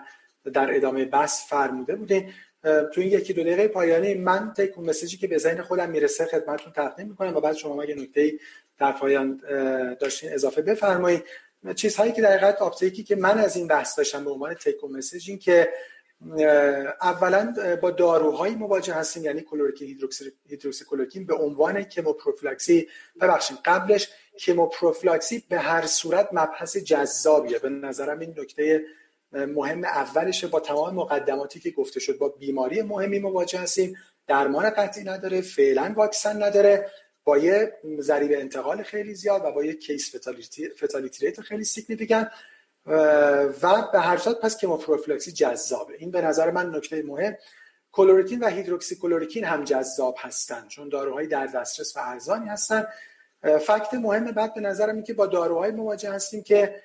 در ادامه بحث فرموده بودین. تو این یکی دو دقیقه پایانی من تک مسیجی که به ذهن خودم می‌رسه خدمتتون تقدیم می‌کنم و بعد شما مگه نکته در پایان داشتین اضافه بفرمایید. چیزهایی که در حقیقت آپتیکی که من از این بحث داشتم به عنوان تک مسیج این که اولا با داروهایی مواجه هستیم یعنی کلورکین هیدروکسی به عنوان کموپروفیلاکسی ببخشید قبلش کموپروفیلاکسی به هر صورت مبحث جذابیه. به نظرم این نکته مهم اولش با تمام مقدماتی که گفته شد با بیماری مهمی مواجه هستیم. درمان قطعی نداره فعلا واکسن نداره. با یه ضریب انتقال خیلی زیاد و با یه case fatality rate خیلی significant و به هر صورت پس کموپروفیلاکسی جذابه. این به نظر من نکته مهم. کلروکین و هیدروکسی کلروکین هم جذاب هستن چون داروهایی در دسترس و ارزانی هستن. fact مهم بعد به نظرم این که با داروهای مواجه هستیم که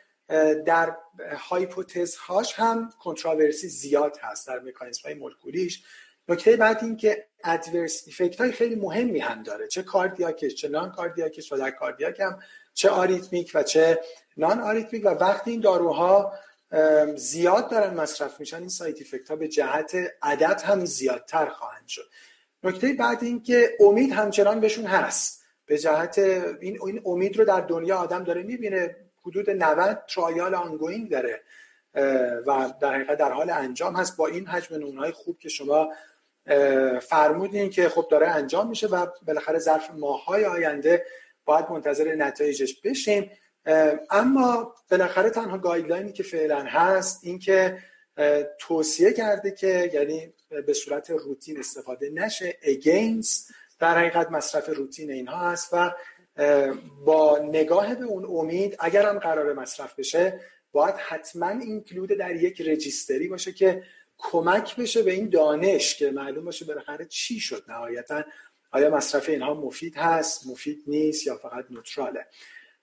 در hypothesis هاش هم controversy زیاد هست در مکانیزم های مولکولیش. نکته بعد این که adverse effect های خیلی مهمی هم داره. چه cardiac ش چه non-cardiac ش و در cardiac هم چه arrhythmic و چه non-arrhythmic و وقتی این داروها زیاد دارن مصرف میشن این side effect ها به جهت عدد هم زیادتر خواهند شد. نکته بعد این که امید همچنان بهشون هست. به جهت این, این امید رو در دنیا آدم داره می‌بینه. حدود 90 trial ongoing داره و در حقیقت در حال انجام هست. با این حجم نمونه‌های خوب که شما فرمودین که خب داره انجام میشه و بالاخره ظرف ماههای آینده باید منتظر نتایجش بشیم اما بالاخره تنها گایدلاینی که فعلا هست این که توصیه کرده که یعنی به صورت روتین استفاده نشه against در حقیقت مصرف روتین اینها هست و با نگاه به اون امید اگر هم قرار مصرف بشه باید حتما اینکلود در یک رجیستری باشه که کمک بشه به این دانش که معلوم باشه بالاخره چی شد نهایتا. آیا مصرف اینها مفید هست مفید نیست یا فقط نوتراله؟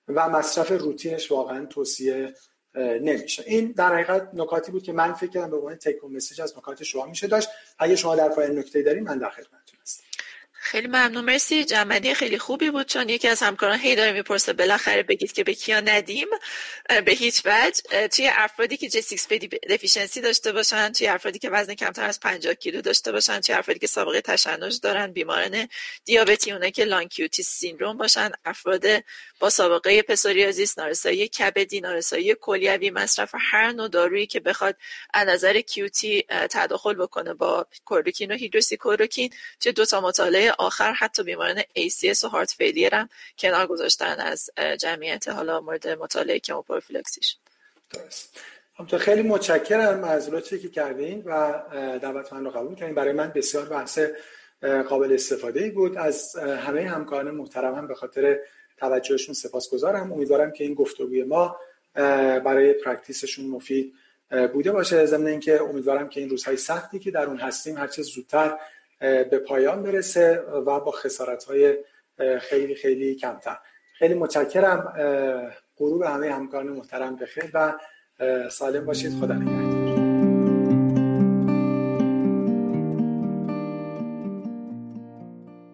و مصرف روتینش واقعا توصیه نمیشه. این در حقیقت نکاتی بود که من فکر کردم به عنوان تیک مسیج از نکات شما میشه داشت. اگه شما در پایان نکته دارین من در هستم خیلی ممنون. مرسی جمعی خیلی خوبی بود چون یکی از همکاران هی داره می‌پرسه بالاخره بگید که به کیا ندیم. به هیچ وجه. توی افرادی که G6PD deficiency داشته باشن توی افرادی که وزن کمتر از 50 کیلو داشته باشن توی افرادی که سابقه تشنج دارن بیماران دیابتی اونایی که long QT syndrome باشن افراد با سابقه پسوریازیس نارسایی کبدی نارسایی کلیوی مصرف هر نوع دارویی که بخواد از نظر QT تداخل بکنه با کلوروکین و هیدروکسیکلوروکین. توی دو تا مطالعه آخر حتی بیماران ACS و heart failure هم کنار گذاشتن از جمعیت حالا مورد مطالعه کموپروفیلاکسی شد درست همطور خیلی متشکرم از لطفی که کردین و دعوت من رو قبول کردین. برای من بسیار بحث قابل استفاده ای بود. از همه همکاران محترمم به خاطر توجهشون سپاسگزارم. امیدوارم که این گفتگوی ما برای پرکتیسشون مفید بوده باشه. ضمن اینکه امیدوارم که این روزهای سختی که در اون هستیم هرچه زودتر به پایان برسه و با خسارت های خیلی خیلی کمتر. خیلی متشکرم غروب همه همکاران محترم بخیر و سالم باشید. خدا نگهدار.